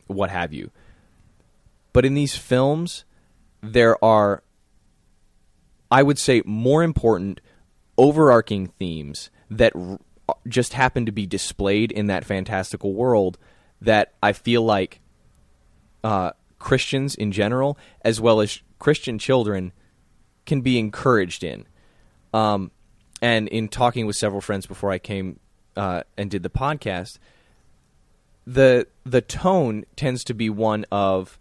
what have you. But in these films, there are, I would say, more important overarching themes that r- just happen to be displayed in that fantastical world that I feel like uh, Christians in general, as well as Christian children, can be encouraged in. Um, and in talking with several friends before I came uh, and did the podcast, the the tone tends to be one of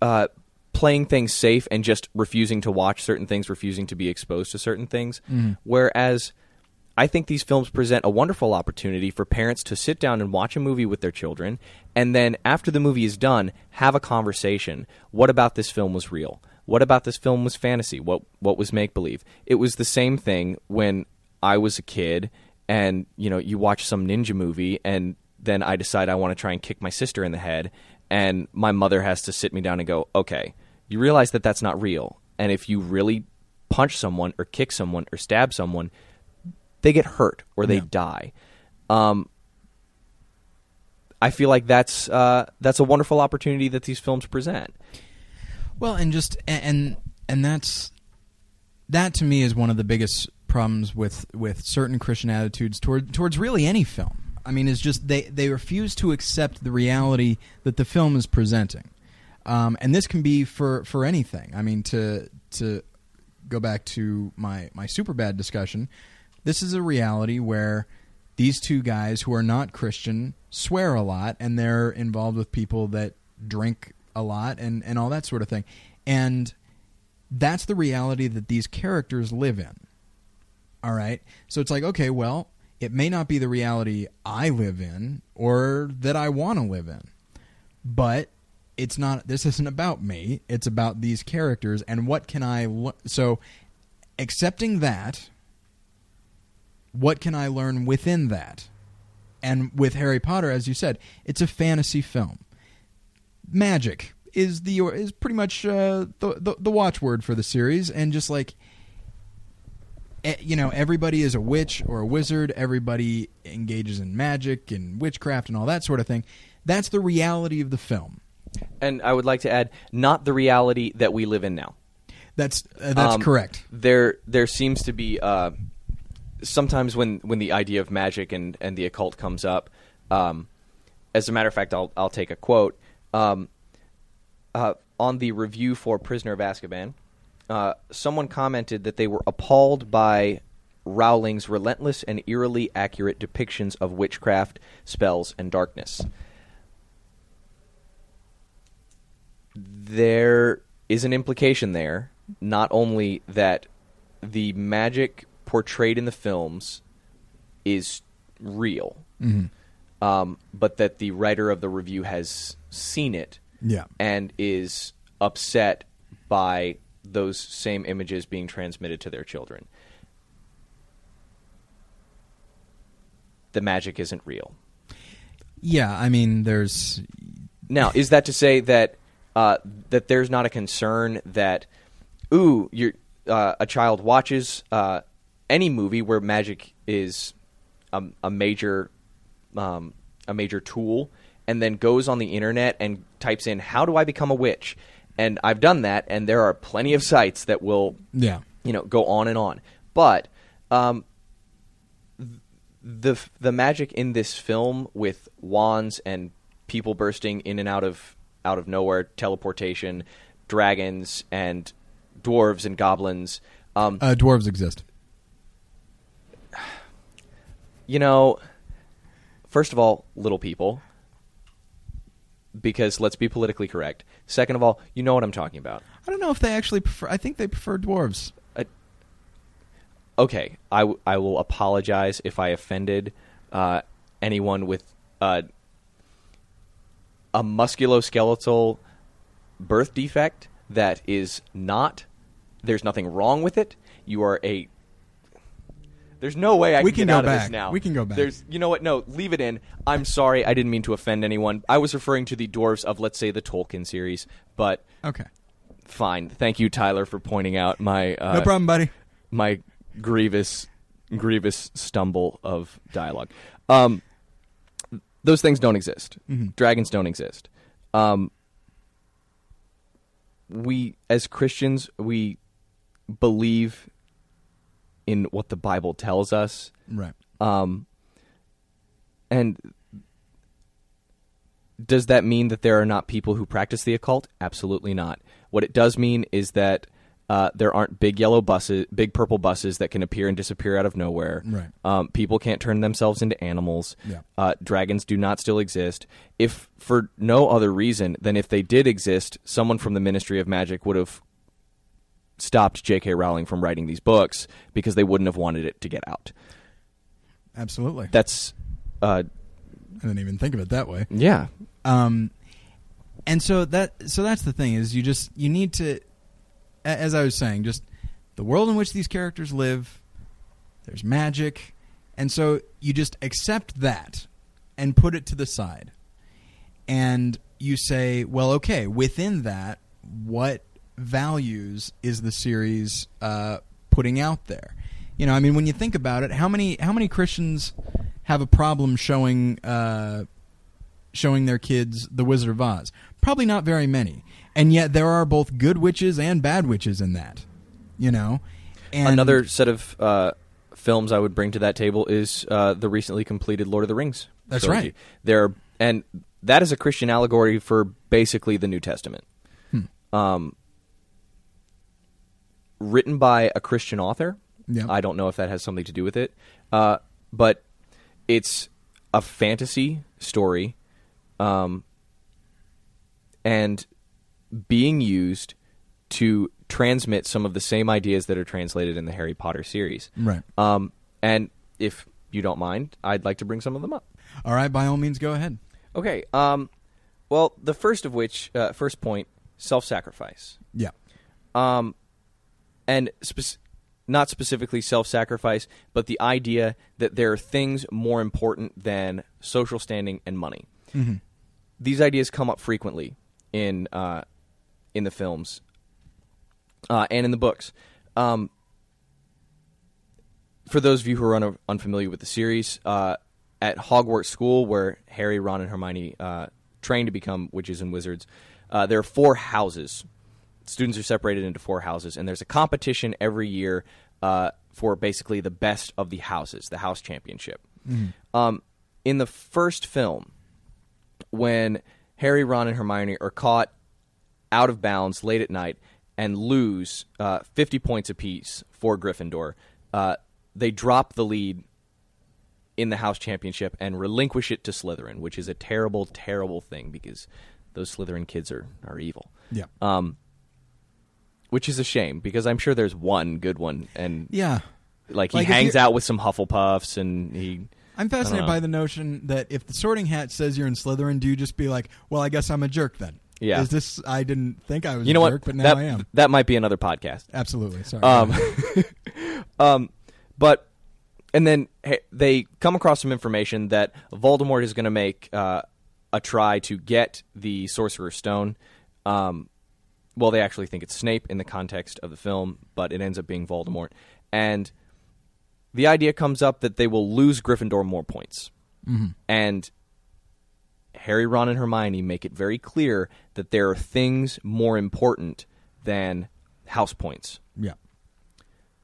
uh, playing things safe and just refusing to watch certain things, refusing to be exposed to certain things. Whereas I think these films present a wonderful opportunity for parents to sit down and watch a movie with their children, and then after the movie is done, have a conversation. What about this film was real? What about this film was fantasy? What what was make believe? It was the same thing when I was a kid, and you know, you watch some ninja movie, and then I decide I want to try and kick my sister in the head, and my mother has to sit me down and go, "Okay, you realize that that's not real, and if you really punch someone or kick someone or stab someone, they get hurt or they Yeah. die." Um, I feel like that's uh, that's a wonderful opportunity that these films present. Well, and just and and that's that to me is one of the biggest problems with with certain Christian attitudes toward towards really any film. I mean, it's just they they refuse to accept the reality that the film is presenting, um, and this can be for for anything. I mean, to to go back to my my Superbad discussion, this is a reality where these two guys who are not Christian swear a lot and they're involved with people that drink a lot and, and all that sort of thing. And that's the reality that these characters live in. All right. So it's like, okay, well, it may not be the reality I live in or that I want to live in. But it's not this isn't about me. It's about these characters and what can I so accepting that what can I learn within that? And with Harry Potter, as you said, it's a fantasy film. Magic is the is pretty much uh, the, the the watchword for the series, and just like you know, everybody is a witch or a wizard. Everybody engages in magic and witchcraft and all that sort of thing. That's the reality of the film. And I would like to add, not the reality that we live in now. That's uh, that's Um, correct. There, there seems to be uh, sometimes when when the idea of magic and, and the occult comes up. Um, as a matter of fact, I'll I'll take a quote um, uh, on the review for Prisoner of Azkaban. Uh, someone commented that they were appalled by Rowling's relentless and eerily accurate depictions of witchcraft, spells, and darkness. There is an implication there, not only that the magic portrayed in the films is real, um, but that the writer of the review has seen it Yeah. and is upset by those same images being transmitted to their children. The magic isn't real. Yeah, I mean, there's Now, is that to say that uh, that there's not a concern that, ooh, you're, uh, a child watches uh, any movie where magic is a, a major um, a major tool, and then goes on the internet and types in "How do I become a witch?" And I've done that, and there are plenty of sites that will yeah. you know go on and on. But um, the the magic in this film with wands and people bursting in and out of out of nowhere, teleportation, dragons and dwarves and goblins. Um, Uh, dwarves exist. you know, first of all, little people. Because let's be politically correct. Second of all, you know what I'm talking about. I don't know if they actually prefer. I think they prefer dwarves. okay, I, w- I will apologize if I offended uh, anyone with uh, a musculoskeletal birth defect that is not. There's nothing wrong with it. You are a. There's no way I We can, can get go out of this now. We can go back. There's, you know what? No, leave it in. I'm sorry. I didn't mean to offend anyone. I was referring to the dwarves of, let's say, the Tolkien series. But Okay. fine. Thank you, Tyler, for pointing out my uh, no problem, buddy. my grievous grievous stumble of dialogue. Um, those things don't exist. Dragons don't exist. Um, we as Christians we believe in what the Bible tells us. Right. Um, and does that mean that there are not people who practice the occult? Absolutely not. What it does mean is that uh, there aren't big yellow buses, big purple buses that can appear and disappear out of nowhere. Right. Um, people can't turn themselves into animals. Yeah. Uh, dragons do not still exist. If for no other reason than if they did exist, someone from the Ministry of Magic would have stopped J.K. Rowling from writing these books because they wouldn't have wanted it to get out. Absolutely. That's, uh, I didn't even think of it that way. yeah, Um, and so that so that's the thing is you just you need to, as I was saying, just the world in which these characters live. There's magic, and so you just accept that and put it to the side, and you say, well, okay, within that, what values is the series uh, putting out there? You know, I mean, when you think about it, how many how many Christians have a problem showing uh, showing their kids The Wizard of Oz? Probably not very many. And yet there are both good witches and bad witches in that. You know? And Another set of uh, films I would bring to that table is uh, the recently completed Lord of the Rings. That's trilogy. right. There, and that is a Christian allegory for basically the New Testament. Hmm. Um, written by a Christian author. Yeah. I don't know if that has something to do with it, uh, but it's a fantasy story, um, and being used to transmit some of the same ideas that are translated in the Harry Potter series. Right. Um, and if you don't mind, I'd like to bring some of them up. All right, by all means go ahead. Okay. Um, well, the first of which, uh, first point, self-sacrifice. Yeah. Um, and spec- not specifically self-sacrifice, but the idea that there are things more important than social standing and money. These ideas come up frequently in uh, in the films uh, and in the books. Um, for those of you who are un- unfamiliar with the series, uh, at Hogwarts School, where Harry, Ron, and Hermione uh, train to become witches and wizards, uh, there are four houses. Students are separated into four houses, and there's a competition every year uh, for basically the best of the houses, the house championship. Um, in the first film, when Harry, Ron, and Hermione are caught out of bounds late at night and lose uh, 50 points apiece for Gryffindor, uh, they drop the lead in the house championship and relinquish it to Slytherin, which is a terrible, terrible thing because those Slytherin kids are, are evil. Yeah. Um, which is a shame because I'm sure there's one good one, and Yeah. like he Like, if hangs you- out with some Hufflepuffs, and he. I'm fascinated by the notion that if the Sorting Hat says you're in Slytherin, do you just be like, "Well, I guess I'm a jerk then"? Yeah. Is this? I didn't think I was. You know a jerk, what? But now that I am. that might be another podcast. Absolutely. Sorry. Um, um, but and then hey, they come across some information that Voldemort is going to make uh, a try to get the Sorcerer's Stone. Um, well, they actually think it's Snape in the context of the film, but it ends up being Voldemort. And the idea comes up that they will lose Gryffindor more points. Mm-hmm. And Harry, Ron, and Hermione make it very clear that there are things more important than house points yeah.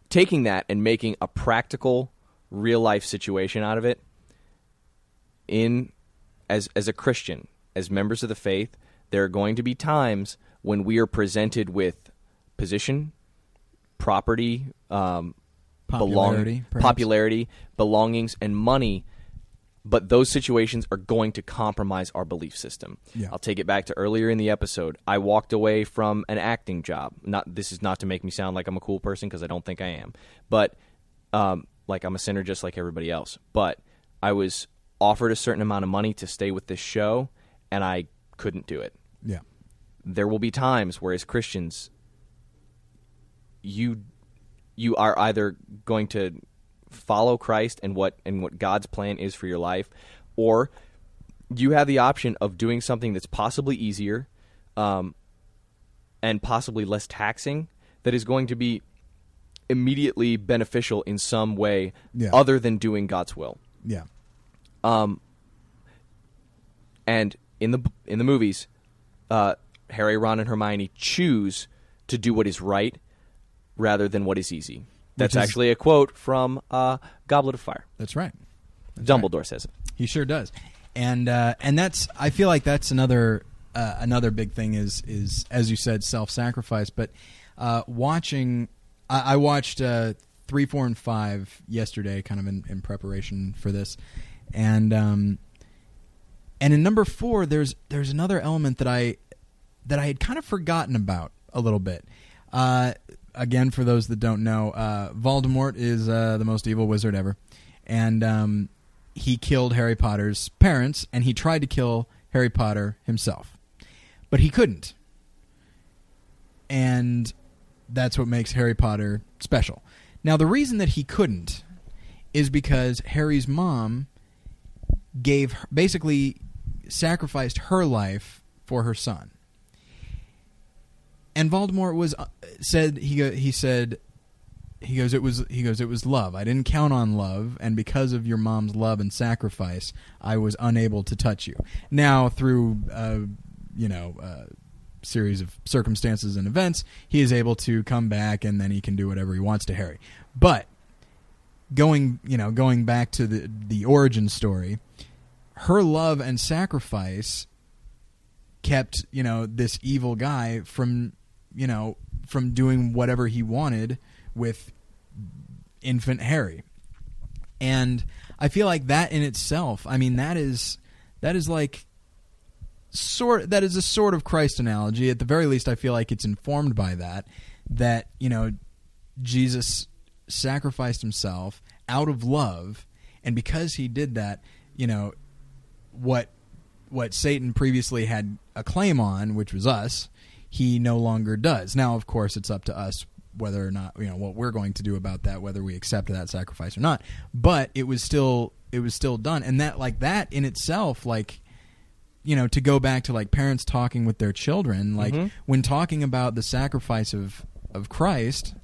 taking that and making a practical real life situation out of it in as as a Christian, as members of the faith, there are going to be times when we are presented with position, property, um, Popularity, belong- popularity, belongings, and money. But those situations are going to compromise our belief system. Yeah. I'll take it back to earlier in the episode. I walked away from an acting job. Not this is not to make me sound like I'm a cool person because I don't think I am. But um, like I'm a sinner just like everybody else. But I was offered a certain amount of money to stay with this show, and I couldn't do it Yeah. There will be times where as Christians you you are either going to follow Christ and what and what God's plan is for your life or you have the option of doing something that's possibly easier um, and possibly less taxing that is going to be immediately beneficial in some way Yeah. other than doing God's will Yeah. Um, and in the in the movies, uh, Harry, Ron, and Hermione choose to do what is right rather than what is easy. That's is- actually a quote from uh, Goblet of Fire. That's right. Dumbledore says it. He sure does, and uh, and that's I feel like that's another uh, another big thing is is as you said self sacrifice. But uh, watching, I, I watched uh, three, four, and five yesterday, kind of in, in preparation for this, and um, and in number four, there's there's another element that I that I had kind of forgotten about a little bit. Uh, again, for those that don't know, uh, Voldemort is uh, the most evil wizard ever, and um, he killed Harry Potter's parents, and he tried to kill Harry Potter himself, but he couldn't, and that's what makes Harry Potter special. Now, the reason that he couldn't is because Harry's mom gave basically sacrificed her life for her son. And Voldemort was uh, said he he said he goes it was he goes it was love. I didn't count on love and because of your mom's love and sacrifice, I was unable to touch you. Now through uh, you know uh, series of circumstances and events, he is able to come back and then he can do whatever he wants to Harry. But going you know going back to the the origin story, her love and sacrifice kept you know this evil guy from you know from doing whatever he wanted with infant Harry. And I feel like that in itself, I mean that is that is like sort that is a sort of Christ analogy. At the very least I feel like it's informed by that that, you know, Jesus sacrificed himself out of love and because he did that, you know, what what Satan previously had a claim on, which was us, he no longer does. Now, of course, it's up to us whether or not you know what we're going to do about that, whether we accept that sacrifice or not. But it was still it was still done, and that like that in itself, like you know, to go back to like parents talking with their children, like Mhm. when talking about the sacrifice of of Christ,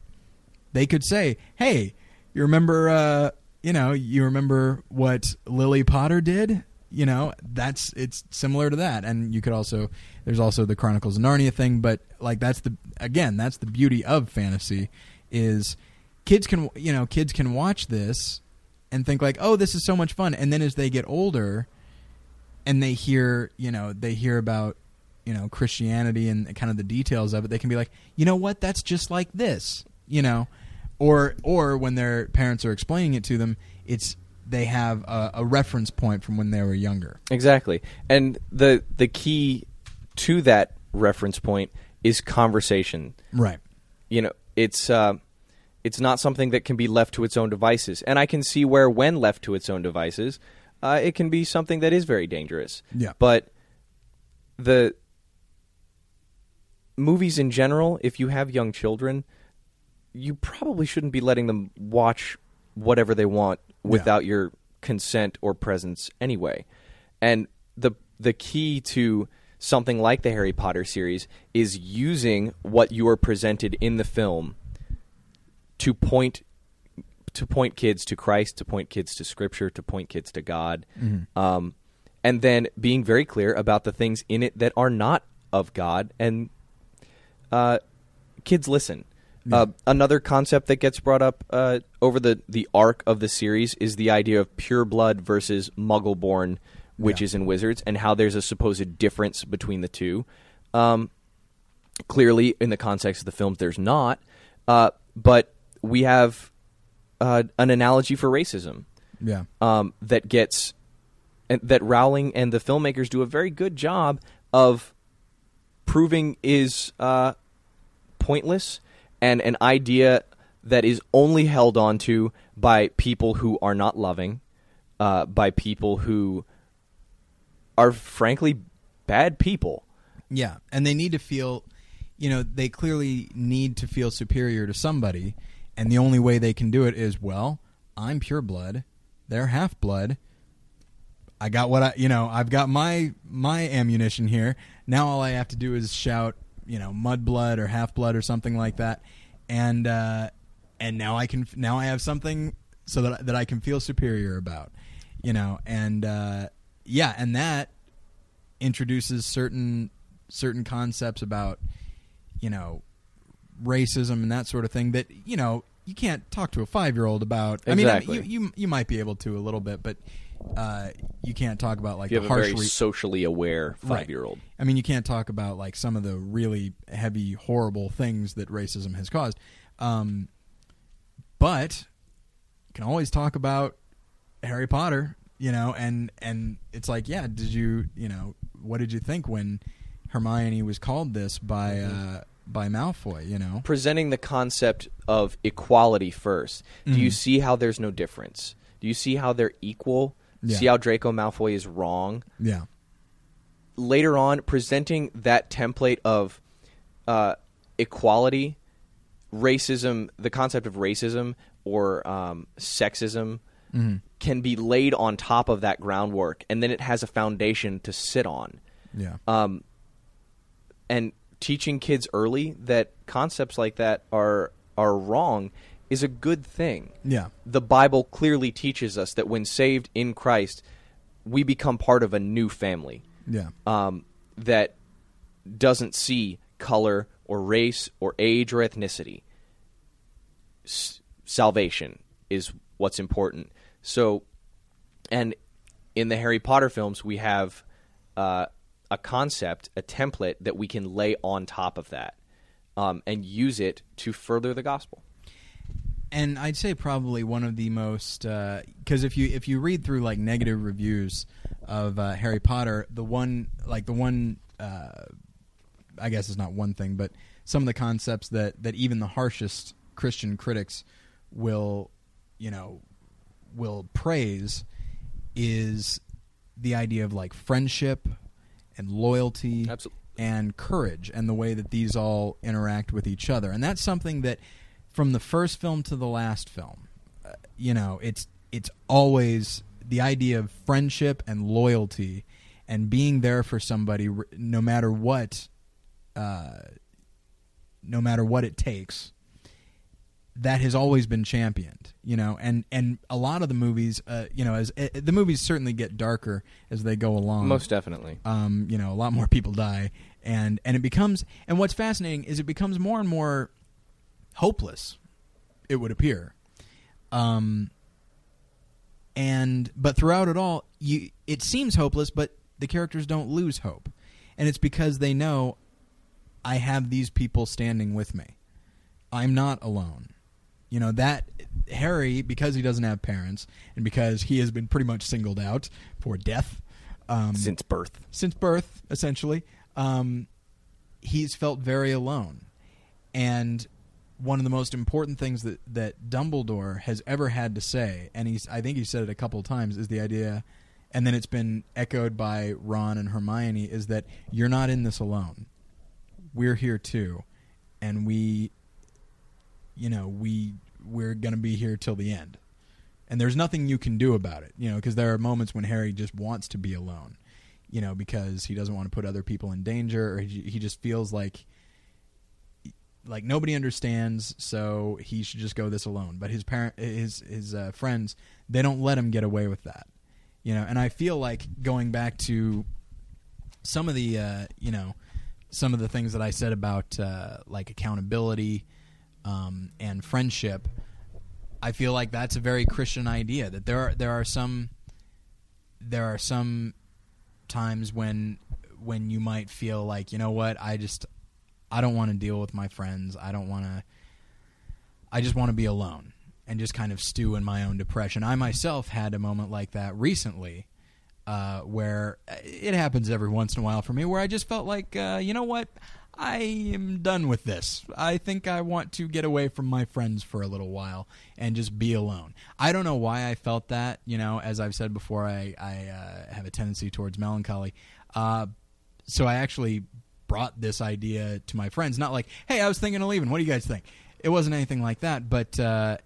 they could say, "Hey, you remember, uh, you know, you remember what Lily Potter did? You know, that's it's similar to that." And you could also there's also the Chronicles of Narnia thing, but like that's the again that's the beauty of fantasy is kids can you know kids can watch this and think like, "Oh, this is so much fun," and then as they get older and they hear you know they hear about you know Christianity and kind of the details of it, they can be like, you know what, that's just like this, you know, or or when their parents are explaining it to them, it's they have a, a reference point from when they were younger. Exactly. And the the key to that reference point is conversation. Right. you know, it's uh, it's not something that can be left to its own devices. And I can see where, when left to its own devices, uh, it can be something that is very dangerous. Yeah. But the movies in general, if you have young children, you probably shouldn't be letting them watch whatever they want without your consent or presence anyway. And the the key to something like the Harry Potter series is using what you are presented in the film to point to point kids to Christ, to point kids to Scripture, to point kids to God, um, and then being very clear about the things in it that are not of God, and uh, kids listen. Uh, another concept that gets brought up uh, over the, the arc of the series is the idea of pure blood versus muggle born witches and wizards, and how there's a supposed difference between the two. Um, clearly, in the context of the films, there's not. Uh, but we have uh, an analogy for racism Yeah. um, that gets and that Rowling and the filmmakers do a very good job of proving is uh, pointless and an idea that is only held on to by people who are not loving, uh, by people who are frankly bad people. Yeah, and they need to feel, you know, they clearly need to feel superior to somebody, and the only way they can do it is, well, I'm pure blood, they're half blood. I got what I, you know, I've got my my ammunition here. Now all I have to do is shout, you know, mud blood or half blood or something like that, and uh, and now I can now I have something so that that I can feel superior about, you know, and uh, yeah, and that introduces certain certain concepts about you know racism and that sort of thing that you know you can't talk to a five year old about. Exactly. I mean, you, you you might be able to a little bit, but uh, you can't talk about like You the have a harsh. very re- socially aware Right. five year old. I mean, you can't talk about like some of the really heavy, horrible things that racism has caused. Um, but you can always talk about Harry Potter, you know, and and it's like, yeah, did you, you know, what did you think when Hermione was called this by Mm-hmm. uh, by Malfoy? You know, presenting the concept of equality 1st Do you Mhm. see how there's no difference? Do you see how they're equal? Yeah. See how Draco Malfoy is wrong? yeah, Later on, presenting that template of uh, equality, racism, the concept of racism or um, sexism hmm can be laid on top of that groundwork, and then it has a foundation to sit on. yeah, um, and teaching kids early that concepts like that are are wrong is a good thing. yeah, The Bible clearly teaches us that when saved in Christ, we become part of a new family yeah, um, that doesn't see color or race or age or ethnicity. S- salvation is what's important. So, and in the Harry Potter films, we have uh, a concept, a template that we can lay on top of that um, and use it to further the gospel. And I'd say probably one of the most because if you if you read through like negative reviews of uh, Harry Potter, the one like the one uh, I guess it's not one thing, but some of the concepts that that even the harshest Christian critics will you know will praise is the idea of like friendship and loyalty Absolutely. and courage and the way that these all interact with each other and that's something that from the first film to the last film uh, you know it's it's always the idea of friendship and loyalty and being there for somebody no matter what uh, no matter what it takes that has always been championed you know and and a lot of the movies uh, you know as uh, the movies certainly get darker as they go along Most definitely. um, you know, a lot more people die, and and it becomes and what's fascinating is it becomes more and more hopeless. It would appear, um, and but throughout it all, you it seems hopeless, but the characters don't lose hope, and it's because they know I have these people standing with me. I'm not alone. You know that Harry, because he doesn't have parents, and because he has been pretty much singled out for death. Um, Since birth. since birth, essentially, um, he's felt very alone, and one of the most important things that that Dumbledore has ever had to say, and he's I think he said it a couple times, is the idea, and then it's been echoed by Ron and Hermione, is that you're not in this alone. We're here too, and we, you know, we we're gonna be here till the end, and there's nothing you can do about it, you know, because there are moments when Harry just wants to be alone, you know, because he doesn't want to put other people in danger, or he, he just feels like like nobody understands, so he should just go this alone. But his parent, his his uh, friends, they don't let him get away with that, you know. And I feel like going back to some of the, uh, you know, some of the things that I said about uh, like accountability um, and friendship. I feel like that's a very Christian idea. That there are there are some there are some times when when you might feel like you know what I just I don't want to deal with my friends. I don't want to. I just want to be alone and just kind of stew in my own depression. I myself had a moment like that recently, uh, where it happens every once in a while for me, where I just felt like, uh, you know what, I am done with this. I think I want to get away from my friends for a little while and just be alone. I don't know why I felt that. You know, as I've said before, I I uh, have a tendency towards melancholy. Uh, so I actually brought this idea to my friends. Not like, hey, I was thinking of leaving. What do you guys think? It wasn't anything like that, but uh,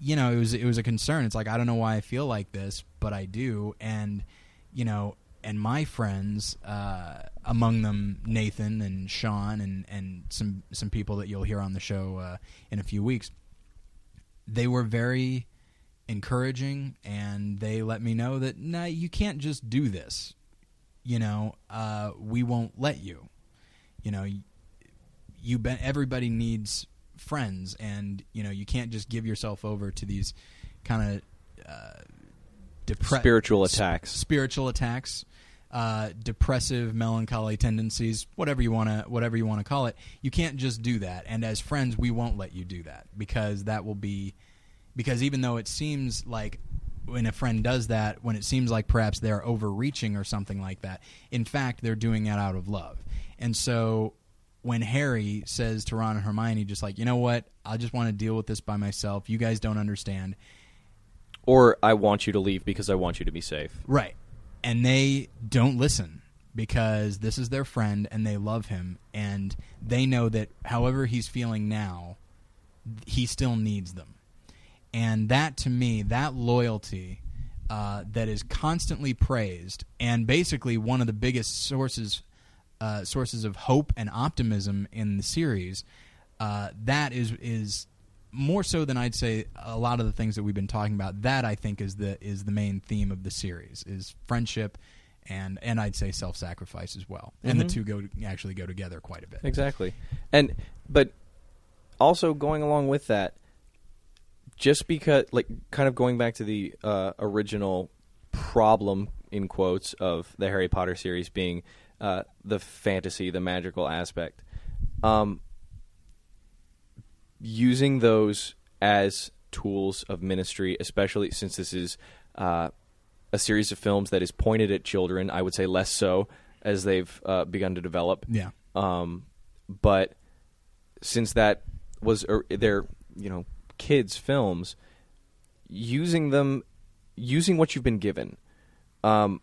you know, it was it was a concern. It's like I don't know why I feel like this, but I do, and you know, and my friends, uh, among them Nathan and Shawn and and some some people that you'll hear on the show uh, in a few weeks, they were very encouraging, and they let me know that nah, you can't just do this. You know, uh, we won't let you you know you everybody needs friends and you know you can't just give yourself over to these kind of uh, depre- spiritual attacks. spiritual attacks uh, depressive melancholy tendencies whatever you want to whatever you want to call it. You can't just do that and as friends we won't let you do that because that will be because even though it seems like when a friend does that when it seems like perhaps they're overreaching or something like that in fact they're doing it out of love and so when Harry says to Ron and Hermione, just like, you know what, I just want to deal with this by myself. You guys don't understand. Or I want you to leave because I want you to be safe. Right. And they don't listen because this is their friend and they love him and they know that however he's feeling now, he still needs them. And that to me, that loyalty uh, that is constantly praised and basically one of the biggest sources uh, sources of hope and optimism in the series, uh, that is is more so than I'd say a lot of the things that we've been talking about. That I think is the is the main theme of the series is friendship. And, and I'd say self sacrifice as well, and Mm-hmm. the two go actually go together quite a bit. Exactly. And but also going along with that, just because like kind of going back to the uh, original problem in quotes of the Harry Potter series being uh, the fantasy, the magical aspect. Um, using those as tools of ministry, especially since this is uh, a series of films that is pointed at children, I would say less so as they've uh, begun to develop. Yeah, Um, but since that was er, their, you know, kids' films, using them, using what you've been given. Um,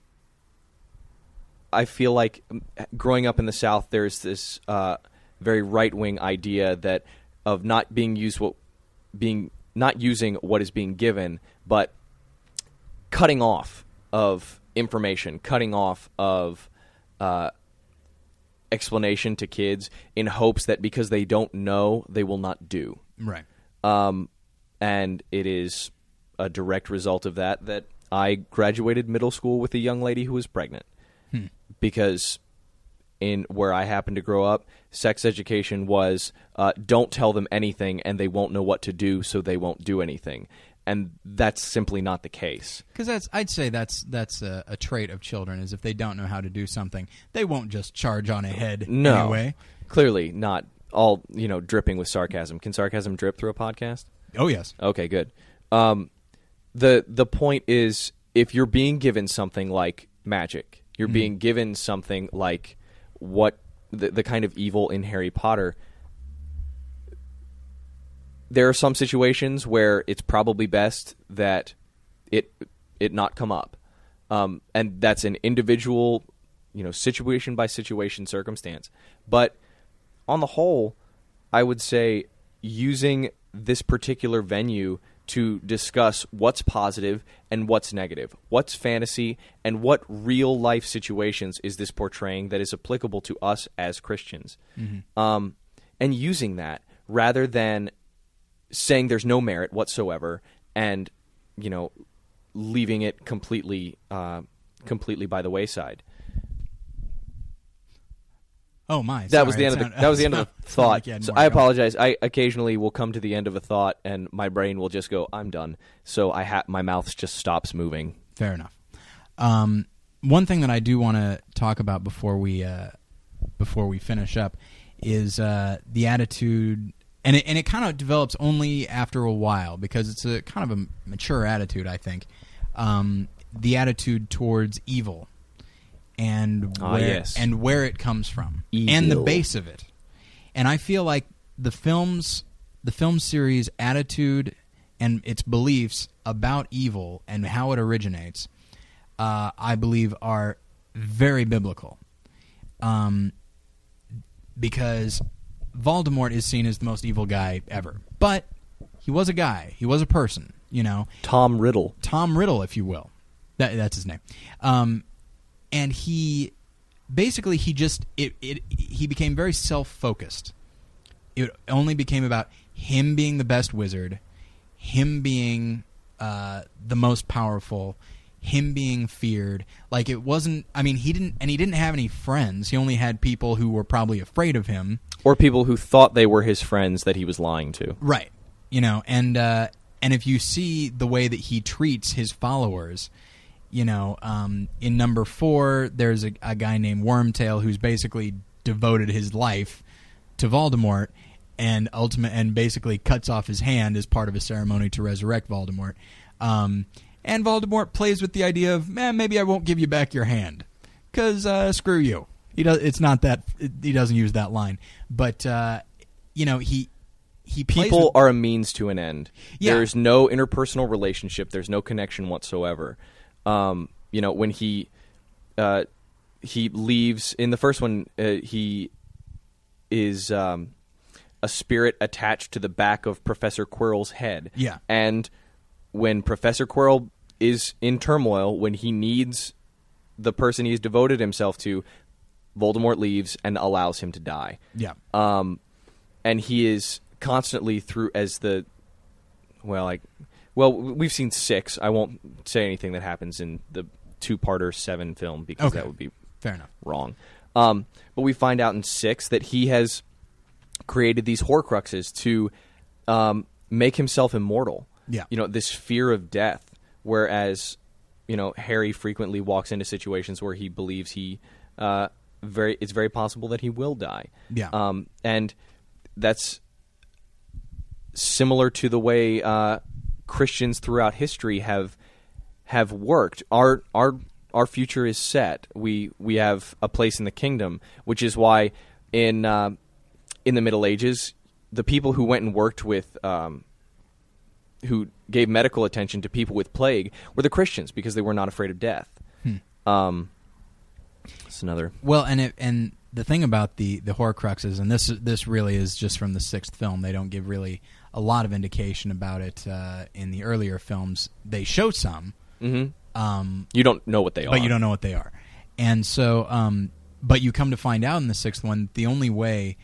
I feel like um, growing up in the South, there's this uh, very right wing idea that of not being used what being not using what is being given, but cutting off of information, cutting off of uh, explanation to kids in hopes that because they don't know, they will not do. right. Um, and it is a direct result of that that I graduated middle school with a young lady who was pregnant because in where I happened to grow up, sex education was uh, don't tell them anything and they won't know what to do, so they won't do anything. And that's simply not the case. Because that's, I'd say that's that's a, a trait of children is if they don't know how to do something, they won't just charge on ahead No, anyway. clearly not all you know dripping with sarcasm. Can sarcasm drip through a podcast? Oh yes, Okay, good. Um, the the point is, if you're being given something like magic, you're being given something like what the, the kind of evil in Harry Potter. there are some situations where it's probably best that it it not come up, um, and that's an individual, you know, situation by situation circumstance. But on the whole, I would say using this particular venue to discuss what's positive and what's negative, what's fantasy, and what real life situations is this portraying that is applicable to us as Christians, um, and using that rather than saying there's no merit whatsoever and you know leaving it completely uh, completely by the wayside. Oh my! That was the end of the, sound- that was the end of the thought. like so I apologize. I occasionally will come to the end of a thought and my brain will just go, "I'm done." So I ha- my mouth just stops moving. Fair enough. Um, one thing that I do want to talk about before we uh, before we finish up is uh, the attitude, and it, and it kind of develops only after a while because it's a kind of a mature attitude. I think um, the attitude towards evil and Ah, where, yes. and where it comes from and the base of it. And I feel like the films, the film series attitude and its beliefs about evil and how it originates, uh, I believe, are very biblical. Um, because Voldemort is seen as the most evil guy ever, but he was a guy. He was a person. You know, Tom Riddle. Tom Riddle, if you will. That, that's his name. Um, and he basically he just it, it he became very self focused. It only became about him being the best wizard, him being uh, the most powerful, him being feared. Like it wasn't. I mean, he didn't, and he didn't have any friends. He only had people who were probably afraid of him. Or people who thought they were his friends that he was lying to. Right. You know, and uh, and if you see the way that he treats his followers, you know, um, in number four, there's a, a guy named Wormtail who's basically devoted his life to Voldemort, and ultimate and basically cuts off his hand as part of a ceremony to resurrect Voldemort. Um, and Voldemort plays with the idea of, man, maybe I won't give you back your hand, because uh, screw you. He does. It's not that he doesn't use that line, but uh, you know he he People with- are a means to an end. Yeah. There's no interpersonal relationship. There's no connection whatsoever. Um, you know, when he uh, he leaves in the first one, uh, he is um, a spirit attached to the back of Professor Quirrell's head. Yeah. and when Professor Quirrell is in turmoil, when he needs the person he's devoted himself to, Voldemort leaves and allows him to die yeah. um, and he is constantly through as the well, like well, we've seen six. I won't say anything that happens in the two-parter seven film because Okay. that would be Fair enough. wrong. Um, but we find out in six that he has created these Horcruxes to um, make himself immortal. Yeah. you know this fear of death. Whereas, you know, Harry frequently walks into situations where he believes he uh, very it's very possible that he will die. Yeah. um, and that's similar to the way uh, Christians throughout history have have worked. Our our our future is set. We we have a place in the kingdom, which is why in uh, in the Middle Ages, the people who went and worked with um, who gave medical attention to people with plague were the Christians because they were not afraid of death. Um, it's another. Well, and it, and the thing about the the Horcruxes, and this this really is just from the sixth film. They don't give really a lot of indication about it uh, in the earlier films. They show some, hmm um, You don't know what they are, but you don't know what they are. And so, um, but you come to find out in the sixth one, the only way,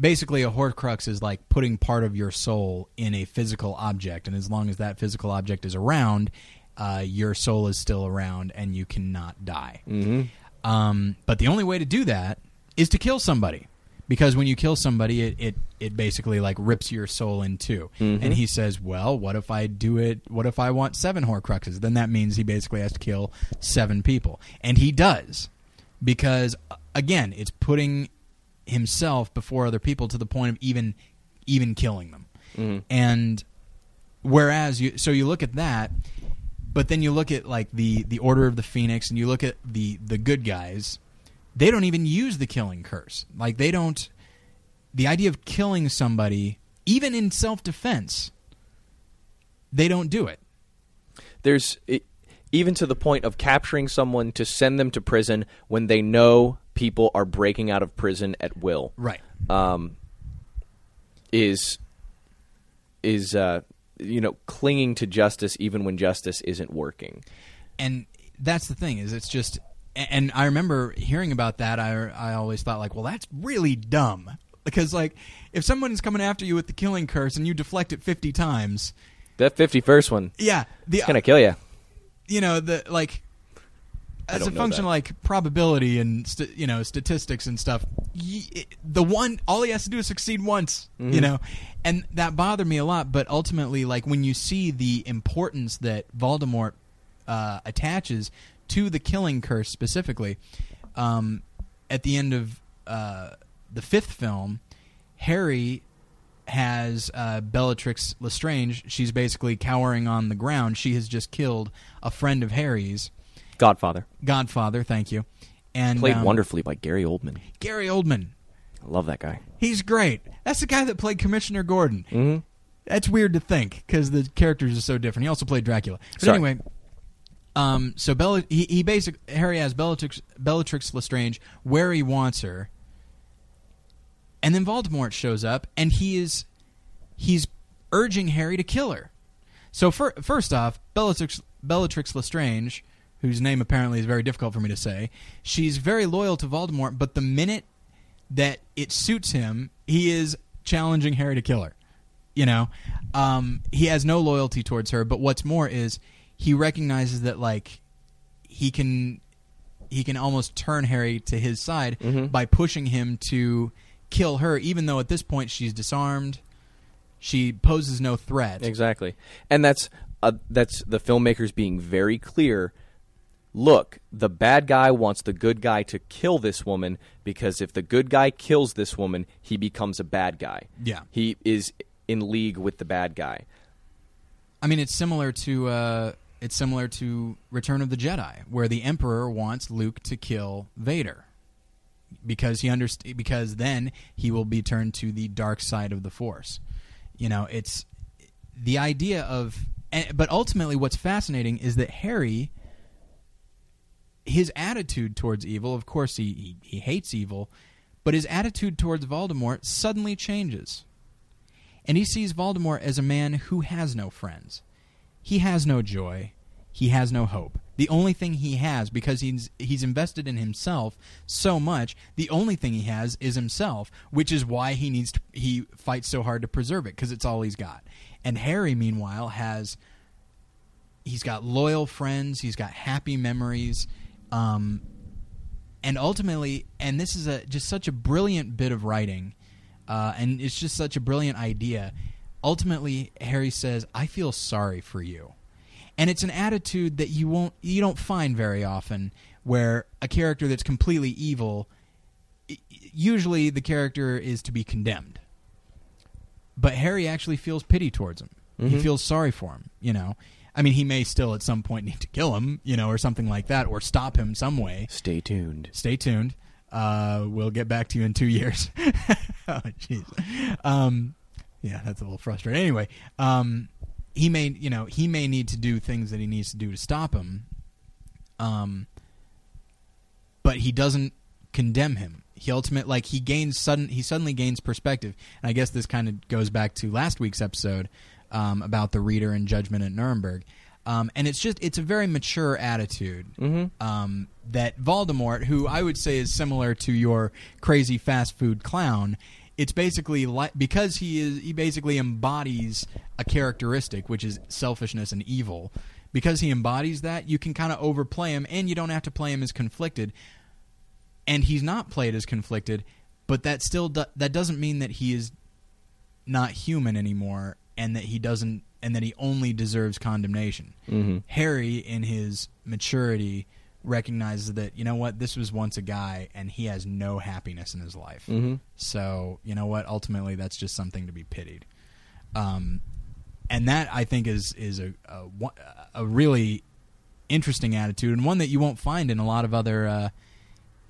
basically, a Horcrux is like putting part of your soul in a physical object, and as long as that physical object is around, uh, your soul is still around, and you cannot die. hmm Um, but the only way to do that is to kill somebody, because when you kill somebody, it it, it basically like rips your soul in 2 Mhm. And he says, "Well, what if I do it? What if I want seven Horcruxes? Then that means he basically has to kill seven people, and he does, because again, it's putting himself before other people to the point of even even killing them. Mhm. And whereas you, so you look at that, but then you look at like the the Order of the Phoenix, and you look at the the good guys. They don't even use the killing curse. Like they don't. The idea of killing somebody even in self defense, they don't do it. There's it, even to the point of capturing someone to send them to prison when they know people are breaking out of prison at will. Right. Um, is is uh, you know clinging to justice even when justice isn't working. and that's the thing is it's just and I remember hearing about that I I always thought like well that's really dumb because like if someone's coming after you with the killing curse and you deflect it 50 times That fifty first one, yeah the it's gonna kill you. you know the like as a function that. like probability and st- you know statistics and stuff it- the one all he has to do is succeed once Mm-hmm. you know and that bothered me a lot but ultimately like when you see the importance that Voldemort uh, attaches to the killing curse specifically um, at the end of uh, the fifth film Harry has uh, Bellatrix Lestrange. She's basically cowering on the ground. She has just killed a friend of Harry's, Godfather Godfather. Thank you. And played um, wonderfully by Gary Oldman. Gary Oldman. I love that guy. He's great. That's the guy that played Commissioner Gordon. Mm-hmm. That's weird to think because the characters are so different. He also played Dracula. But Sorry. anyway, um, so he, he Harry has Bellatrix, Bellatrix Lestrange where he wants her, and then Voldemort shows up, and he is he's urging Harry to kill her. So fir- first off, Bellatrix Bellatrix Lestrange, whose name apparently is very difficult for me to say, she's very loyal to Voldemort, but the minute that it suits him, he is challenging Harry to kill her. You know, um, he has no loyalty towards her. But what's more is he recognizes that like he can he can almost turn Harry to his side by pushing him to kill her, even though at this point she's disarmed. She poses no threat. Exactly, and that's uh, that's the filmmakers being very clear. Look, the bad guy wants the good guy to kill this woman because if the good guy kills this woman, he becomes a bad guy. Yeah. he is in league with the bad guy. I mean, it's similar to uh, it's similar to Return of the Jedi, where the Emperor wants Luke to kill Vader because he underst- because then he will be turned to the dark side of the Force. You know, it's the idea of, but ultimately, what's fascinating is that Harry, his attitude towards evil, of course, he, he he hates evil, but his attitude towards Voldemort suddenly changes and he sees Voldemort as a man who has no friends. He has no joy. He has no hope. The only thing he has, because he's he's invested in himself so much, the only thing he has is himself, which is why he needs to, he fights so hard to preserve it because it's all he's got. And Harry, meanwhile, has he's got loyal friends, he's got happy memories, um, and ultimately, and this is a just such a brilliant bit of writing, uh, and it's just such a brilliant idea. Ultimately, Harry says, "I feel sorry for you," and it's an attitude that you won't you don't find very often, where a character that's completely evil, usually the character is to be condemned, but Harry actually feels pity towards him. He feels sorry for him. You know, I mean, he may still at some point need to kill him, you know, or something like that, or stop him some way Stay tuned. stay tuned. Uh, we'll get back to you in two years. oh, jeez. Um, yeah, that's a little frustrating. Anyway, um, he may, you know, he may need to do things that he needs to do to stop him. Um, but he doesn't condemn him. He ultimate like he gains sudden he suddenly gains perspective. And I guess this kind of goes back to last week's episode um, about the reader and judgment at Nuremberg. Um, and it's just it's a very mature attitude um, that Voldemort, who I would say is similar to your crazy fast food clown, it's basically like because he is he basically embodies a characteristic which is selfishness and evil. Because he embodies that, you can kind of overplay him, and you don't have to play him as conflicted. And he's not played as conflicted, but that still do- that doesn't mean that he is not human anymore, and that he doesn't, and that he only deserves condemnation. Mm-hmm. Harry, in his maturity, recognizes that you know what this was once a guy, and he has no happiness in his life. Mm-hmm. So you know what? Ultimately, that's just something to be pitied. Um, and that I think is is a, a a really interesting attitude, and one that you won't find in a lot of other uh,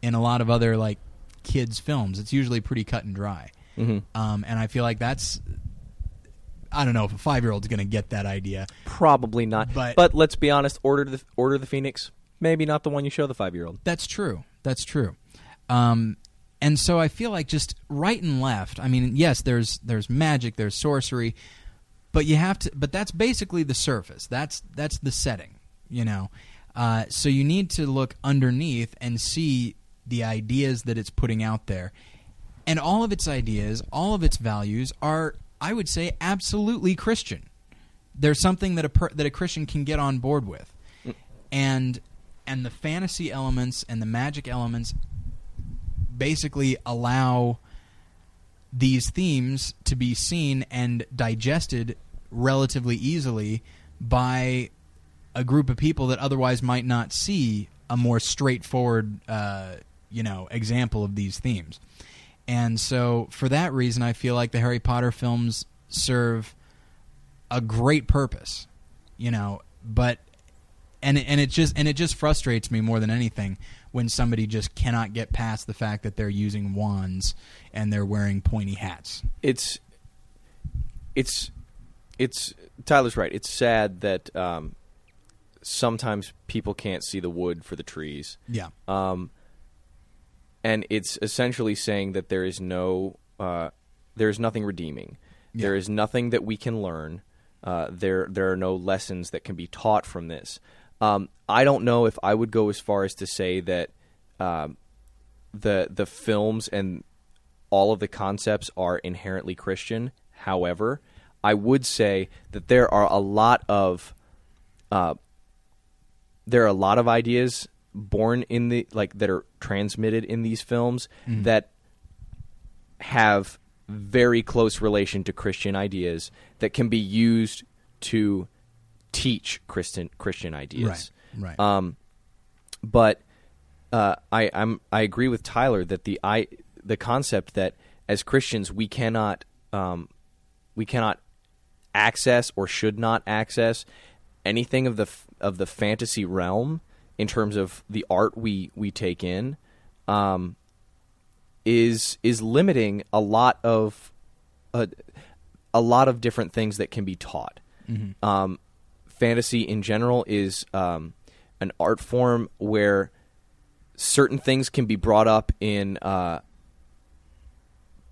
in a lot of other like kids films. It's usually pretty cut and dry. Mm-hmm. Um, and I feel like that's I don't know if a five year old's going to get that idea. Probably not. But- But, let's be honest. Order the Order the Phoenix. Maybe not the one you show the five year old. That's true. That's true. Um, and so I feel like just right and left. I mean, yes, there's there's magic, there's sorcery, but you have to. But that's basically the surface. That's that's the setting. You know. Uh, so you need to look underneath and see the ideas that it's putting out there, and all of its ideas, all of its values are, I would say, absolutely Christian. There's something that a per- that a Christian can get on board with, and and the fantasy elements and the magic elements basically allow these themes to be seen and digested relatively easily by a group of people that otherwise might not see a more straightforward, uh, you know, example of these themes. And so, for that reason, I feel like the Harry Potter films serve a great purpose, you know. But and it, and it just and it just frustrates me more than anything when somebody just cannot get past the fact that they're using wands and they're wearing pointy hats. It's it's it's Tyler's right. It's sad that um, sometimes people can't see the wood for the trees. Yeah. um, and it's essentially saying that there is no, uh, there is nothing redeeming. There Yeah. is nothing that we can learn. Uh, there, there are no lessons that can be taught from this. Um, I don't know if I would go as far as to say that um, the the films and all of the concepts are inherently Christian. However, I would say that there are a lot of uh, there are a lot of ideas born in the like that are transmitted in these films that have very close relation to Christian ideas that can be used to teach Christian Christian ideas. Right. Right. Um, but uh, I I'm I agree with Tyler that the I the concept that as Christians we cannot um, we cannot access or should not access anything of the f- of the fantasy realm in terms of the art we we take in um, is is limiting a lot of a, a lot of different things that can be taught. Um, fantasy in general is um, an art form where certain things can be brought up in uh,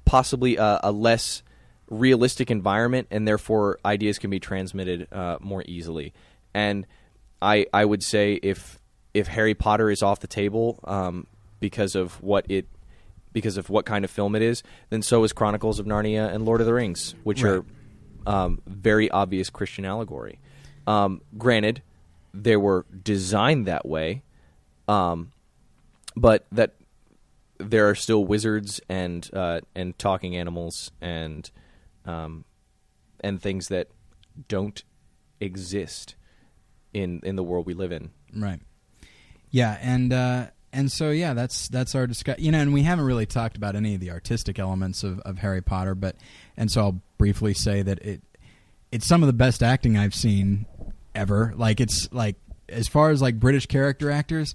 possibly a, a less realistic environment, and therefore ideas can be transmitted uh, more easily. And I I would say if if Harry Potter is off the table um, because of what it because of what kind of film it is, then so is Chronicles of Narnia and Lord of the Rings, which Right. are um, very obvious Christian allegory. Um, granted, they were designed that way, um, but that there are still wizards and uh, and talking animals and um, and things that don't exist in in the world we live in. Right. Yeah, and uh, and so yeah, that's that's our discussion. You know, and we haven't really talked about any of the artistic elements of, of Harry Potter, but and so I'll briefly say that it it's some of the best acting I've seen ever. Like it's like as far as like British character actors,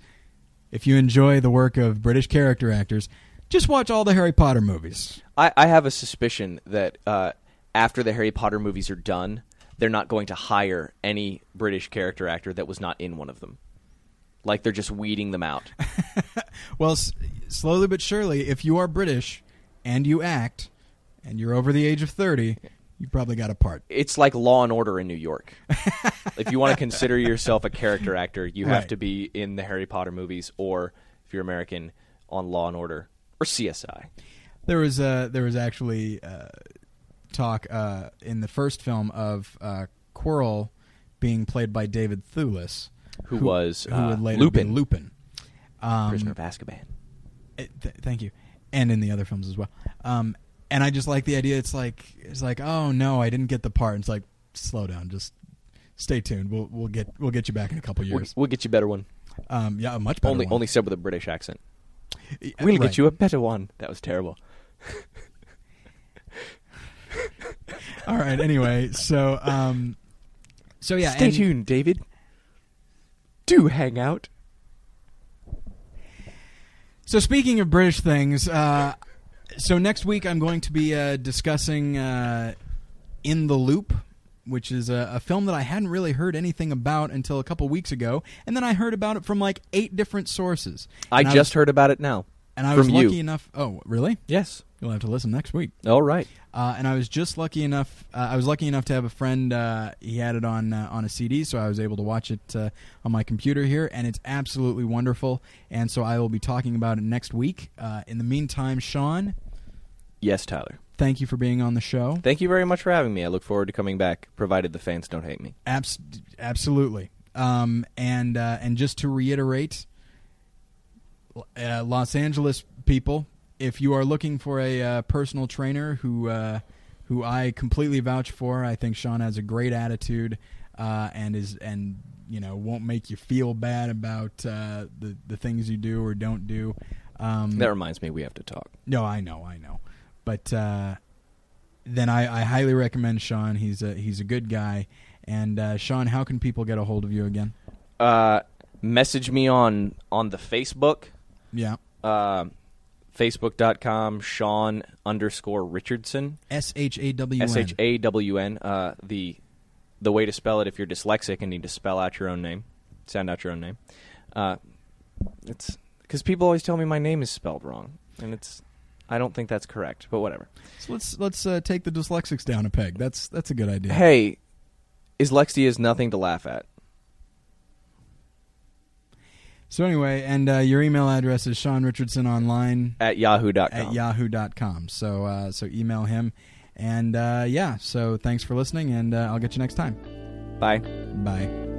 if you enjoy the work of British character actors, just watch all the Harry Potter movies. I, I have a suspicion that uh, after the Harry Potter movies are done, they're not going to hire any British character actor that was not in one of them. Like they're just weeding them out. Well, s- slowly but surely, if you are British and you act and you're over the age of 30, you probably got a part. it's like Law and Order in New York. if you want to consider yourself a character actor, you have to be in the Harry Potter movies, or if you're American, on Law and Order or CSI. There was uh, there was actually uh, talk uh, in the first film of uh, Quirrell being played by David Thewlis, Who was, who uh, would later Lupin. Lupin. Um, Prisoner of Azkaban. it- th- thank you, and in the other films as well. Um, and I just like the idea. It's like it's like oh no, I didn't get the part. It's like slow down, just stay tuned. We'll we'll get we'll get you back in a couple We'll, years. we'll get you a better one. Um, yeah, a much better Only one. only said with a British accent. Yeah, We'll right. get you a better one. That was terrible. All right. Anyway, so um, so yeah, Stay and- tuned, David. Do hang out. So speaking of British things, uh, so next week I'm going to be uh, discussing uh, In the Loop, which is a, a film that I hadn't really heard anything about until a couple weeks ago, and then I heard about it from like eight different sources. I And just was, heard about it now. and I was from you. lucky enough. Oh, really? Yes. You'll have to listen next week. All right. Uh, and I was just lucky enough. Uh, I was lucky enough to have a friend. Uh, he had it on uh, on a CD, so I was able to watch it uh, on my computer here, and it's absolutely wonderful. And so I will be talking about it next week. Uh, in the meantime, Shawn, Yes, Tyler. thank you for being on the show. Thank you very much for having me. I look forward to coming back, provided the fans don't hate me. Abs- absolutely. Um, and uh, and just to reiterate, Los Angeles people, if you are looking for a uh, personal trainer who uh, who I completely vouch for, I think Shawn has a great attitude uh, and is and you know won't make you feel bad about uh, the the things you do or don't do. Um, That reminds me, we have to talk. no, I know, I know, but uh, then I, I highly recommend Shawn. He's a he's a good guy. And uh, Shawn, how can people get a hold of you again? Uh, message me on on the Facebook, Yeah, facebook.com, Shawn underscore Richardson, S H A W N. S H A W N. Uh, the the way to spell it if you're dyslexic and need to spell out your own name, sound out your own name. Uh, it's because people always tell me my name is spelled wrong, and it's I don't think that's correct, but whatever. So let's let's uh, take the dyslexics down a peg. That's that's a good idea. Hey, dyslexia is nothing to laugh at. So anyway, and uh, your email address is Shawn Richardson online At yahoo.com. at yahoo.com. So uh, so email him. And uh, yeah, so thanks for listening, and uh, I'll get you next time. Bye. Bye.